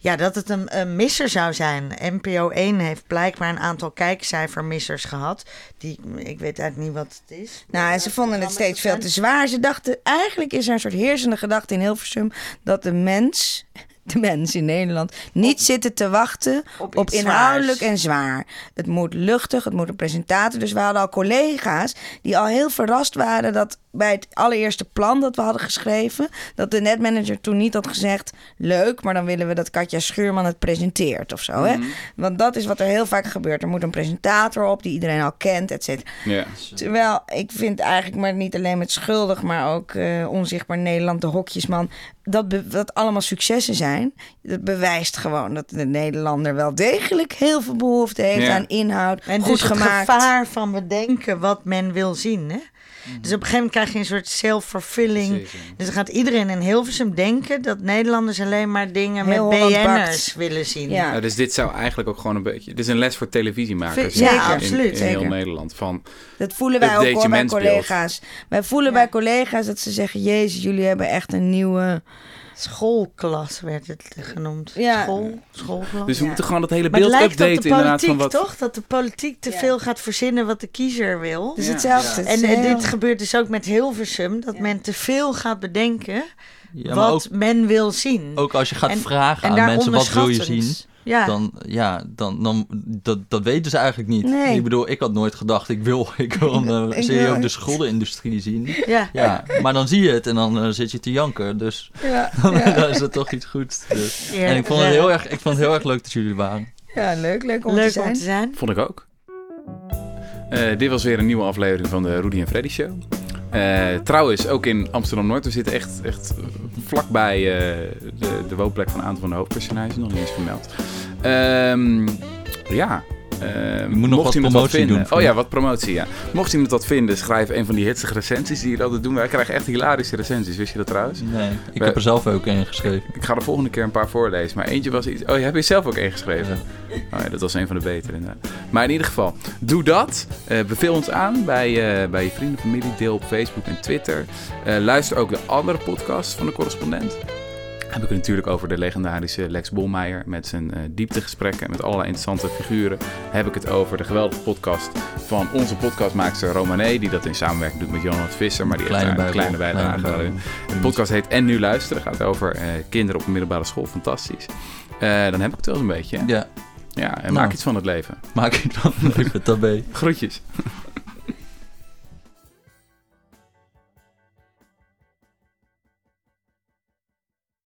ja, dat het een, een misser zou zijn. NPO 1 heeft blijkbaar een aantal kijkcijfermissers gehad. Die, ik weet eigenlijk niet wat het is. Nou, en ze vonden het steeds veel te zwaar. Ze dachten, eigenlijk is er een soort heersende gedachte in Hilversum... dat de mens, de <laughs> mens in Nederland, niet zitten te wachten Op inhoudelijk zwaars. en zwaar. Het moet luchtig, het moet een presentator. Dus we hadden al collega's die al heel verrast waren... dat bij het allereerste plan dat we hadden geschreven... dat de netmanager toen niet had gezegd... leuk, maar dan willen we dat Katja Schuurman het presenteert of zo. Hè? Want dat is wat er heel vaak gebeurt. Er moet een presentator op die iedereen al kent, et cetera. Ja. Terwijl ik vind eigenlijk, maar niet alleen met schuldig, maar ook eh, onzichtbaar Nederland, de hokjesman, dat, be- dat allemaal successen zijn. Dat bewijst gewoon dat de Nederlander wel degelijk heel veel behoefte heeft Ja. aan inhoud, En goed dus het gemaakt. gevaar van bedenken wat men wil zien. Hè? Dus op een gegeven moment krijg je een soort self-fulfilling. Dus dan gaat iedereen in Hilversum denken dat Nederlanders alleen maar dingen Heel met Holland BN'ers bakt. willen zien. Ja. Nou, dus dit zou eigenlijk ook gewoon een beetje... Dit is een les voor televisiemakers. Ja, in- absoluut, In, heel. Nederland. Van, Dat voelen wij ook hoor bij collega's. Wij voelen Ja. bij collega's dat ze zeggen: Jezus, jullie hebben echt een nieuwe. Schoolklas werd het genoemd. Ja. School, schoolklas. dus we Ja. moeten gewoon dat hele maar het beeld lijkt op updaten de inderdaad. politiek, Van wat, toch? Dat de politiek te Ja. veel gaat verzinnen wat de kiezer wil. Dus Ja. hetzelfde. Het En eh, dit gebeurt dus ook met Hilversum. Dat Ja. men te veel gaat bedenken Ja, maar ook, wat men wil zien. ook als je gaat En- vragen en aan mensen wat wil je zien, Ja. dan, ja, dan, dan dat, dat weten ze eigenlijk niet. Nee. Ik bedoel, ik had nooit gedacht, ik wil, ik wil een Ik eh, serie wil- over de schuldenindustrie zien. ja. Ja, maar dan zie je het en dan eh, zit je te janken. Dus ja, <laughs> dan ja. is het toch iets goeds. Dus. Ja. En ik vond, het heel erg, ik vond het heel erg leuk dat jullie er waren. ja, leuk, leuk om Leuk te zijn. om te zijn. Vond ik ook. Eh, dit was weer een nieuwe aflevering van de Rudy en Freddy Show. Eh, trouwens, ook in Amsterdam-Noord. We zitten echt, echt vlakbij eh, de, de woonplek van een aantal van de hoofdpersonages. Nog niet eens vermeld. Ehm, ja. Eh, moet nog mocht wat iemand promotie vinden, doen, Oh ja, wat promotie, ja. Mocht iemand dat vinden, schrijf een van die hitsige recensies die jullie altijd doen. Wij krijgen echt hilarische recensies, wist je dat trouwens? Nee, ik We- heb er zelf ook in geschreven. Ik ga de volgende keer een paar voorlezen. Maar eentje was iets... Oh, je hebt je zelf ook ingeschreven? Oh ja, dat was een van de betere inderdaad. Maar in ieder geval, doe dat. Eh, beveel ons aan bij, eh, bij je vrienden, familie. Deel op Facebook en Twitter. Eh, luister ook de andere podcasts van de correspondent. Heb ik het natuurlijk over de legendarische Lex Bolmeijer met zijn eh, dieptegesprekken en met allerlei interessante figuren. Heb ik het over de geweldige podcast van onze podcastmaakster Romané, die dat in samenwerking doet met Jonas Visser, maar die heeft Kleine daar een kleine bijdrage. De podcast heet En Nu Luisteren. gaat over eh, kinderen op een middelbare school. Fantastisch. Eh, dan heb ik het wel eens een beetje. hè? Ja, Ja, en Nou. maak iets van het leven. maak ik dan even daarbij. Groetjes.